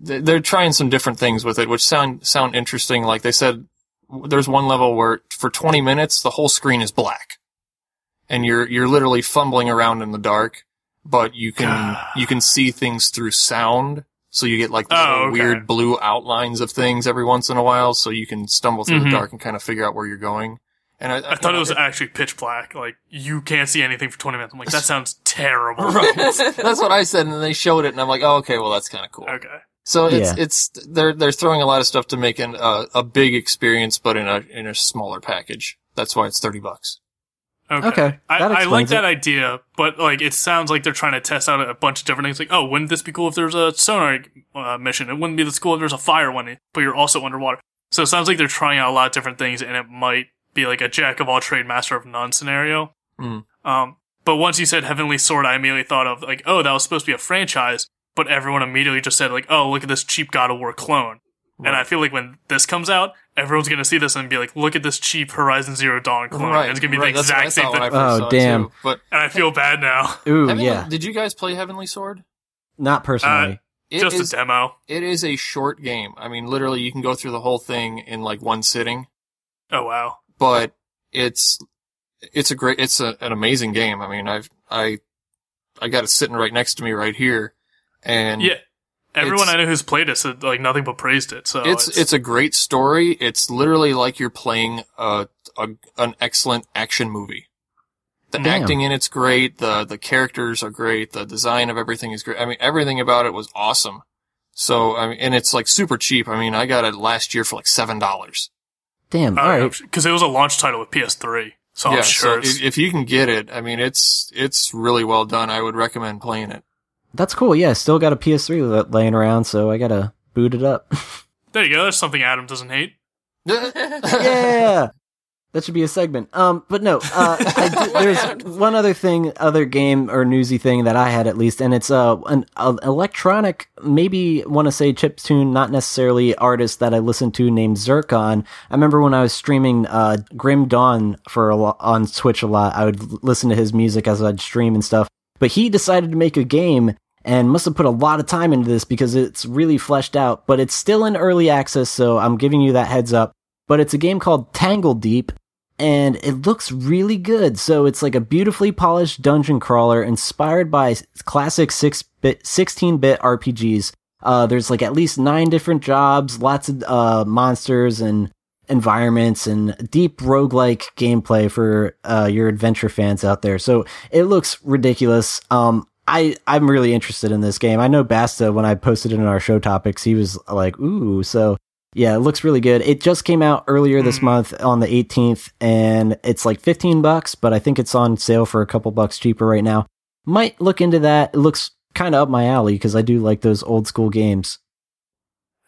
they're trying some different things with it, which sound sound interesting. Like they said, there's one level where for 20 minutes the whole screen is black, and you're you're literally fumbling around in the dark, but you can God. you can see things through sound. So you get like Oh, okay. weird blue outlines of things every once in a while, so you can stumble through Mhm. the dark and kind of figure out where you're going. And I, I thought it was actually pitch black. Like you can't see anything for 20 minutes. I'm like, that sounds terrible. right. That's what I said, and then they showed it, and I'm like, oh, okay, well, that's kind of cool. Okay. So it's Yeah. it's they're they're throwing a lot of stuff to make an, uh, a big experience, but in a in a smaller package. That's why it's thirty bucks. Okay. Okay, I, I like explains that idea, but like it sounds like they're trying to test out a bunch of different things. Like, oh, wouldn't this be cool if there's a sonar uh, mission? It wouldn't be this cool if there's a fire one, but you're also underwater. So it sounds like they're trying out a lot of different things, and it might be like a jack of all trade, master of none scenario. Hmm. Um, but once you said Heavenly Sword, I immediately thought of like, oh, that was supposed to be a franchise, but everyone immediately just said like, oh, look at this cheap God of War clone. And I feel like when this comes out, everyone's gonna see this and be like, "Look at this cheap Horizon Zero Dawn clone." And it's gonna be right, the that's what I exact same thing. Oh, damn. too. But And I feel bad now. Ooh, Heavenly- yeah. did you guys play Heavenly Sword? Not personally. Uh, it Just is- a demo. It is a short game. I mean, literally, you can go through the whole thing in like one sitting. Oh wow. But it's it's a great, it's a, an amazing game. I mean, I've I I got it sitting right next to me right here, and Yeah. Everyone I know who's played it said like nothing but praised it. So it's it's a great story. It's literally like you're playing a, a an excellent action movie. The Damn. acting in it's great. The the characters are great. The design of everything is great. I mean, everything about it was awesome. So I mean, and it's like super cheap. I mean, I got it last year for like seven dollars. Damn. All right. because it was a launch title with PS3. So I'm yeah, sure so if, if you can get it, I mean, it's it's really well done. I would recommend playing it. That's cool. Yeah, still got a PS3 laying around, so I gotta boot it up. there you go. That's something Adam doesn't hate. yeah. That should be a segment. Um, but no, uh, I did, there's one other thing, other game or newsy thing that I had at least, and it's uh, an uh, electronic, maybe want to say chip tune, not necessarily artist that I listened to named Zircon. I remember when I was streaming uh, Grim Dawn for a lo- on Twitch a lot, I would listen to his music as I'd stream and stuff. But he decided to make a game and must have put a lot of time into this because it's really fleshed out. But it's still in early access, so I'm giving you that heads up but it's a game called Tangledeep, and it looks really good. So it's like a beautifully polished dungeon crawler inspired by classic 6-bit, 16-bit RPGs. Uh, there's like at least nine different jobs, lots of uh, monsters and environments, and deep roguelike gameplay for uh, your adventure fans out there. So it looks ridiculous. Um, I, I'm really interested in this game. I know Basta, when I posted it in our show topics, he was like, ooh, so yeah, it looks really good. It just came out earlier this Mm. month on the 18th, and it's like 15 bucks, but I think it's on sale for a couple bucks cheaper right now. Might look into that. It looks kind of up my alley because I do like those old school games.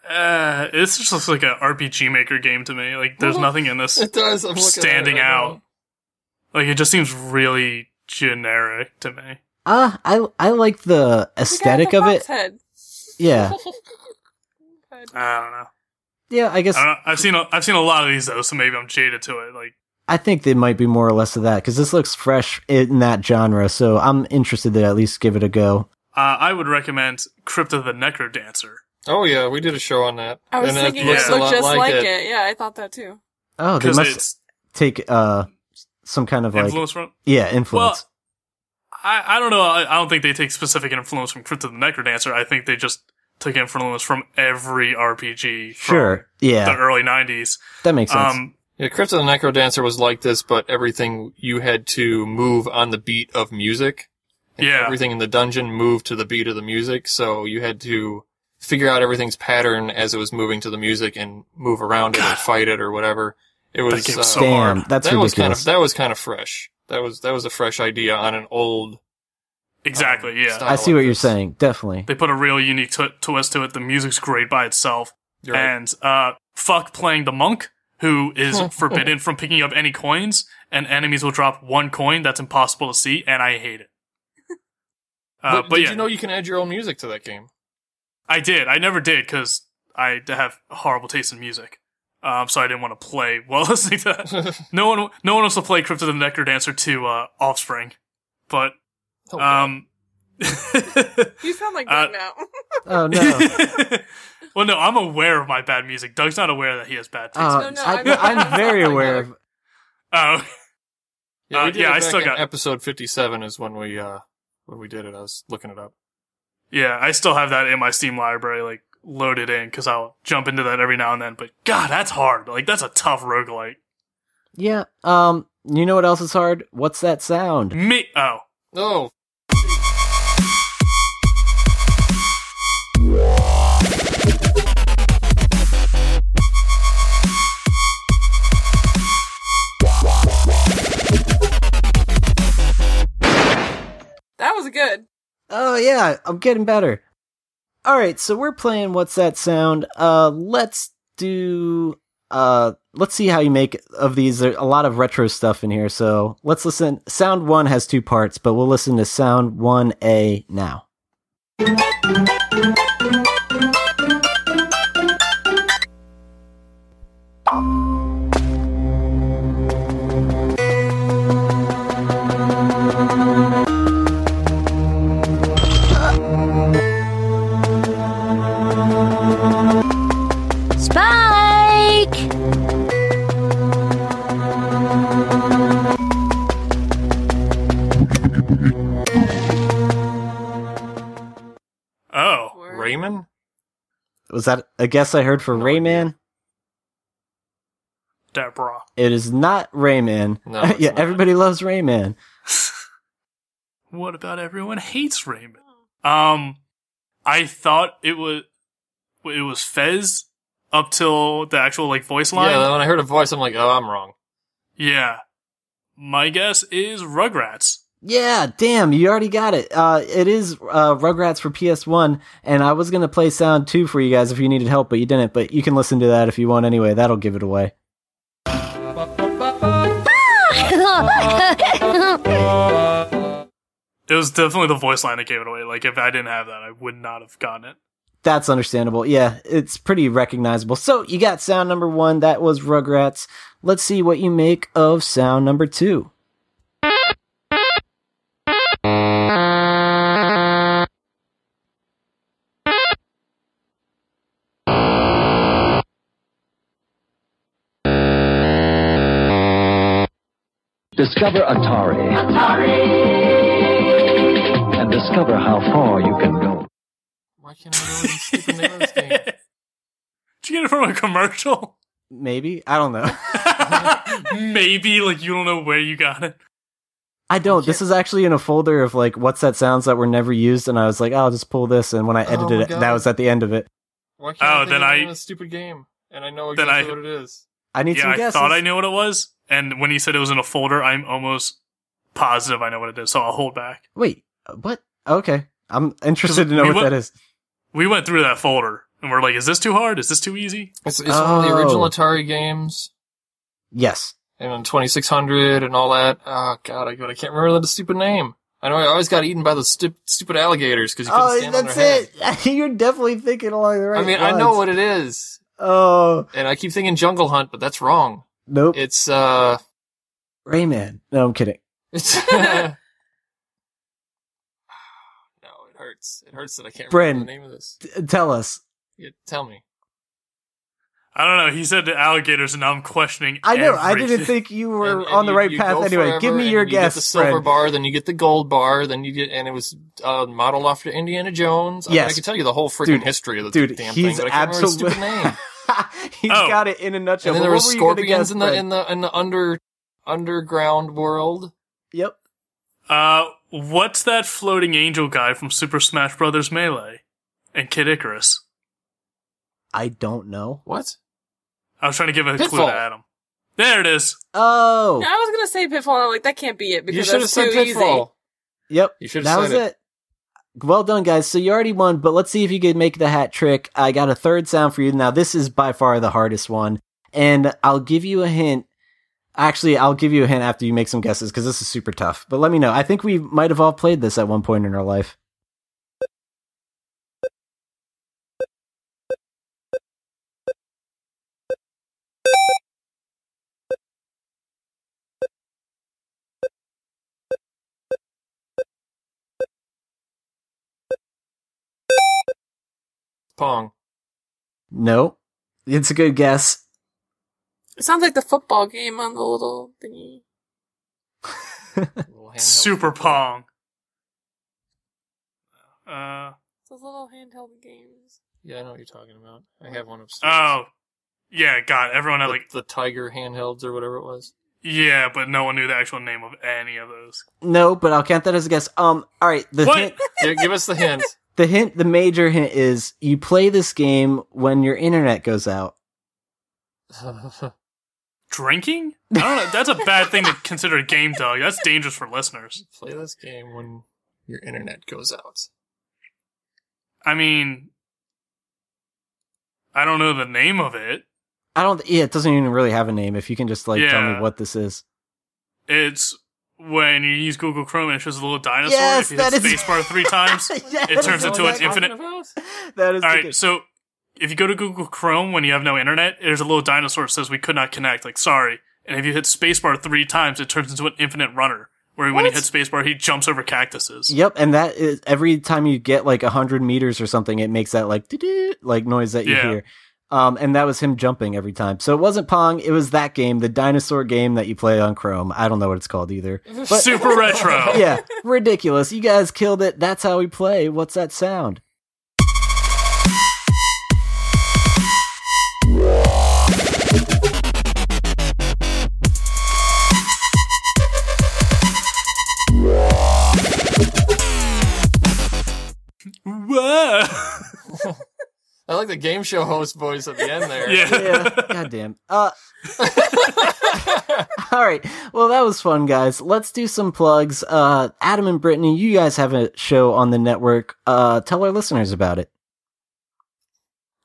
Uh, this just looks like an RPG Maker game to me. Like, there's Well, nothing in this It does. I'm looking at it standing right out. now. Like, it just seems really generic to me. Ah, I I like the aesthetic of it. Head. Yeah, I don't know. yeah. I guess I don't know. I've seen a, I've seen a lot of these though, so maybe I'm jaded to it. Like, I think they might be more or less of that because this looks fresh in that genre. So I'm interested to at least give it a go. uh, I would recommend Crypt of the NecroDancer. Oh yeah, we did a show on that. I was and thinking it it looks a looked lot just like, like it. it. Yeah, I thought that too. Oh, they because must it's take uh some kind of like influence from. yeah influence. I, I don't know. I, I don't think they take specific influence from Crypt of the NecroDancer. I think they just took influence from every RPG. From sure, yeah, The early '90s. that makes sense. Um, Yeah, Crypt of the NecroDancer was like this, but everything you had to move on the beat of music. And Yeah. Everything in the dungeon moved to the beat of the music, so you had to figure out everything's pattern as it was moving to the music and move around it or fight it or whatever. It was, game uh, was so Damn, hard. that's that was kind of that was kind of fresh. That was that was a fresh idea on an old. exactly. um, yeah. style I see like what you're saying. Definitely. They put a real unique tw- twist to it. The music's great by itself. Right. And uh, fuck playing the monk, who is forbidden from picking up any coins, and enemies will drop one coin that's impossible to see, and I hate it. Uh, but but did yeah, you know you can add your own music to that game? I did. I never did because I have horrible taste in music. Um, so I didn't want to play while listening to that. no one, no one wants to play Crypt of the NecroDancer to uh, Offspring, but Oh, um, You sound like Uh, Doug now. Oh no. well, no, I'm aware of my bad music. Doug's not aware that he has bad taste. Uh, No, no, I, I'm- I'm very aware of. oh, yeah, we uh, yeah, it I still in got- episode fifty-seven is when we uh when we did it. I was looking it up. Yeah, I still have that in my Steam library, like loaded in, because I'll jump into that every now and then. But God, that's hard. Like that's a tough roguelike. Yeah. Um. You know what else is hard? What's that sound? Me. Oh, Oh, That was good. Oh yeah, I'm getting better. All right, so we're playing what's that sound? Uh let's do uh let's see how you make of these There's a lot of retro stuff in here. So, let's listen. Sound 1 has two parts, but we'll listen to sound 1A now. Word. Raymond? Was that a guess I heard for No Rayman? Deborah. It is not Rayman. No, it's yeah, not. everybody loves Rayman. What about everyone hates Rayman? Um, I thought it was it was Fez up till the actual like voice line. Yeah, when I heard a voice, I'm like, oh, I'm wrong. Yeah. My guess is Rugrats. Yeah, damn, you already got it. Uh, it is uh, Rugrats for PS1, and I was gonna play Sound 2 for you guys if you needed help, but you didn't. But you can listen to that if you want anyway. That'll give it away. It was definitely the voice line that gave it away. Like if I didn't have that, I would not have gotten it. That's understandable. Yeah, it's pretty recognizable. So you got sound number one. That was Rugrats. Let's see what you make of sound number two. Discover Atari. And discover how far you can go. Why can't I remember the stupid name of this game? Did you get it from a commercial? Maybe I don't know. Maybe like you don't know where you got it. I don't. This is actually in a folder of like what's that sounds that were never used, and I was like, oh, I'll just pull this. And when I Oh edited my it, God. that was at the end of it. Why can't Oh, I think then of the I- name of this stupid game? And I know exactly I- what it is. I need yeah, some I thought I knew what it was, and when he said it was in a folder, I'm almost positive I know what it is. So I'll hold back. Wait, what? Okay, I'm interested to know we what went- that is. We went through that folder, and we're like, "Is this too hard? Is this too easy?" It's, it's one of the original Oh. Atari games. Yes. And on 2600 and all that. Oh, God, I, but I can't remember the stupid name. I know I always got eaten by the stu- stupid alligators because you couldn't Oh, stand on that's their head. it. You're definitely thinking along the right. I mean, I know what it is. Oh And I keep thinking Jungle Hunt, but that's wrong. nope. It's, uh, Rayman. No, I'm kidding. it's, no, it hurts. It hurts that I can't Bryn. remember the name of this. T- tell us. Yeah, tell me. I don't know. He said the alligators, and now I'm questioning. I know. I didn't think you were And- and on the you- right you path. Anyway, give me and your you guess, get the silver friend. bar, then you get the gold bar, then you get, and it was uh, modeled after Indiana Jones. I, mean, Yes. I can tell you the whole freaking history of the Dude, damn he's thing, but I can't remember the absolutely. stupid name. he's Oh. got it in a nutshell. and then But there were scorpions in the in the in the under underground world. Yep. Uh, what's that floating angel guy from Super Smash Brothers Melee and Kid Icarus? I don't know. What? I was trying to give a clue to Adam. There it is. Oh. Yeah, I was gonna say Pitfall. I'm like, that can't be it because You because should have that's said too Pitfall. Yep. You should have was said it. Well done, guys. So you already won, but let's see if you can make the hat trick. I got a third sound for you. Now, this is by far the hardest one, and I'll give you a hint. Actually, I'll give you a hint after you make some guesses because this is super tough. But let me know. I think we might have all played this at one point in our life. Pong. No, it's a good guess. It sounds like the football game on the little thingy. Little Super. Pong. Uh, Those little handheld games. Yeah, I know what you're talking about. I have one upstairs. Oh, yeah, God, everyone had the, like, the Tiger handhelds or whatever it was. yeah, but no one knew the actual name of any of those. No, but I'll count that as a guess. Um, all right. The What? hint, Give, give us the hint. The hint, the major hint is you play this game when your internet goes out. Drinking? I don't know. That's a bad thing to consider a game, dog. That's dangerous for listeners. Play this game when your internet goes out. I mean, I don't know the name of it. I don't. Yeah, it doesn't even really have a name. If you can just like tell me what this is. It's when you use Google Chrome and it shows a little dinosaur. Yes, if you hit spacebar three times. Yes, turns into an infinite- talking? That is All the right, good- so if you go to Google Chrome when you have no internet, there's a little dinosaur that says we could not connect. Like, sorry. And if you hit spacebar three times, it turns into an infinite runner. Where when you hit spacebar, he jumps over cactuses. Yep, and that is every time you get like a hundred meters or something, it makes that like doo-doo, like noise that you Yeah. hear. Um, and that was him jumping every time. So it wasn't Pong, it was that game, the dinosaur game that you play on Chrome. I don't know what it's called either. But Super retro. yeah, ridiculous. You guys killed it. That's how we play. What's that sound? Like the game show host voice at the end there. yeah. Yeah, goddamn. Uh, all right. Well, that was fun, guys. Let's do some plugs. Uh, Adam and Brittany, you guys have a show on the network. Uh, tell our listeners about it.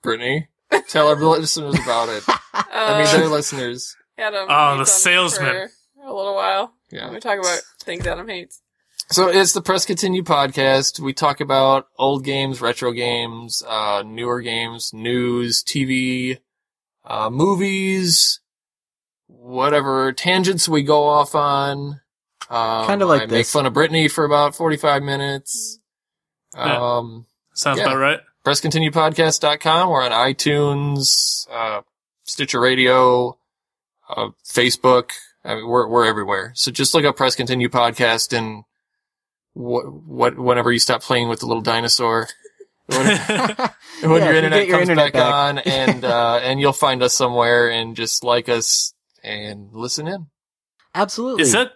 Brittany, tell our listeners about it. I mean, Uh, they're listeners. Adam Oh, the salesman. For a little while. Yeah. Let me talk about things Adam hates. So it's the Press Continue podcast. We talk about old games, retro games, uh, newer games, news, TV, uh, movies, whatever tangents we go off on. Um, Kinda like I make fun of Brittany for about 45 minutes. Yeah. Um, Sounds Yeah. about right. PressContinuePodcast.com. We're on iTunes, uh, Stitcher Radio, uh, Facebook. I mean, we're, we're everywhere. So just look up Press Continue Podcast and what, what, whenever you stop playing with the little dinosaur, when, when Yeah, your if you internet your comes internet back, back. on and, uh, and you'll find us somewhere and just like us and listen in. Absolutely. Is that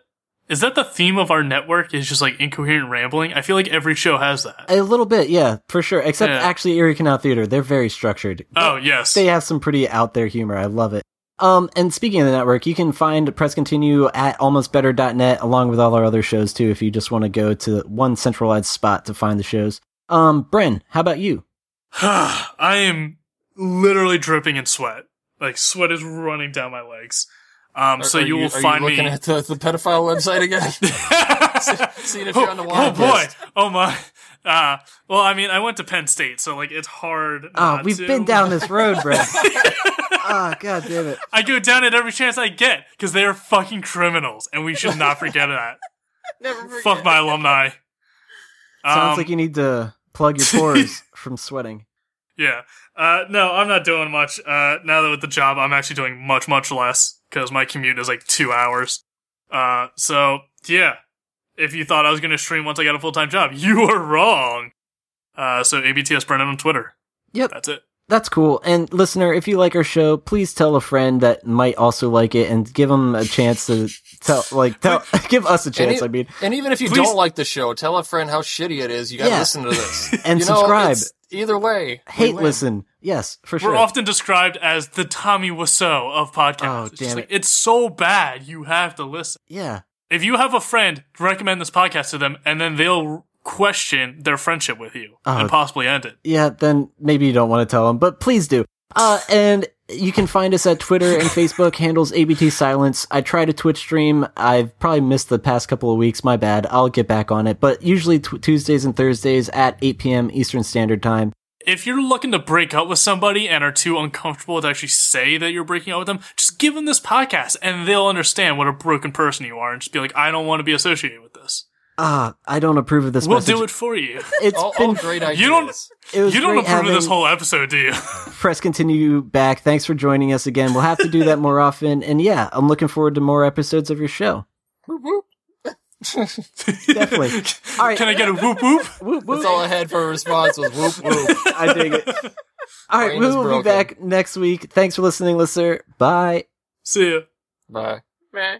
is that the theme of our network? Is just like incoherent rambling? I feel like every show has that. a little bit, yeah, for sure. Except Yeah. actually, Erie Canal Theater, they're very structured. Oh yes. They have some pretty out there humor. I love it. Um, and speaking of the network, you can find Press Continue at almostbetter.net along with all our other shows too, if you just want to go to one centralized spot to find the shows. Um, Bren, how about you? I am literally dripping in sweat. Like sweat is running down my legs. Um, Are- so are you will are find looking me. at the, the pedophile website again? Seeing if you're on the oh boy! list. Oh my! Uh, well, I mean, I went to Penn State, so like it's hard. Oh, we've to. been down this road, Bren. Ah, god damn it. I go down at every chance I get because they are fucking criminals, and we should not forget that. Never forget. Fuck my alumni. Sounds Um, like you need to plug your pores from sweating. Yeah. Uh, no, I'm not doing much. Uh, now that with the job, I'm actually doing much, much less because my commute is like two hours. Uh, so yeah, if you thought I was going to stream once I got a full time job, you were wrong. Uh, so ABTS Brennan on Twitter. Yep. That's it. That's cool. And listener, if you like our show, please tell a friend that might also like it and give them a chance to tell, like, tell, give us a chance. Any- I mean, And even if you Please- don't like the show, tell a friend how shitty it is. You gotta Yeah. listen to this. And You subscribe. it's- either way. hate listen. Yes, for sure. We're often described as the Tommy Wiseau of podcasts. Oh, it's, just damn like, it's so bad, you have to listen. yeah. If you have a friend, recommend this podcast to them, and then they'll question their friendship with you Oh. and possibly end it. Yeah, then maybe you don't want to tell them, but please do. Uh, and you can find us at Twitter and Facebook handles ABT Silence. I try to Twitch stream. I've probably missed the past couple of weeks. My bad. I'll get back on it. But usually t- Tuesdays and Thursdays at 8 p.m. Eastern Standard Time. if you're looking to break up with somebody and are too uncomfortable to actually say that you're breaking up with them, just give them this podcast and they'll understand what a broken person you are and just be like, I don't want to be associated with this. Ah, I don't approve of this We'll message. do it for you. It's All, been all great ideas. You don't- it was You don't great approve of this whole episode, do you? Press continue back. Thanks for joining us again. We'll have to do that more often. And yeah, I'm looking forward to more episodes of your show. Whoop, whoop. Definitely. All right. Can I get a whoop whoop? Whoop, whoop. That's all I had for a response was whoop whoop. I dig it. All right, Brain we is will be back next week. Thanks for listening, listener. Bye. See ya. Bye. Meh.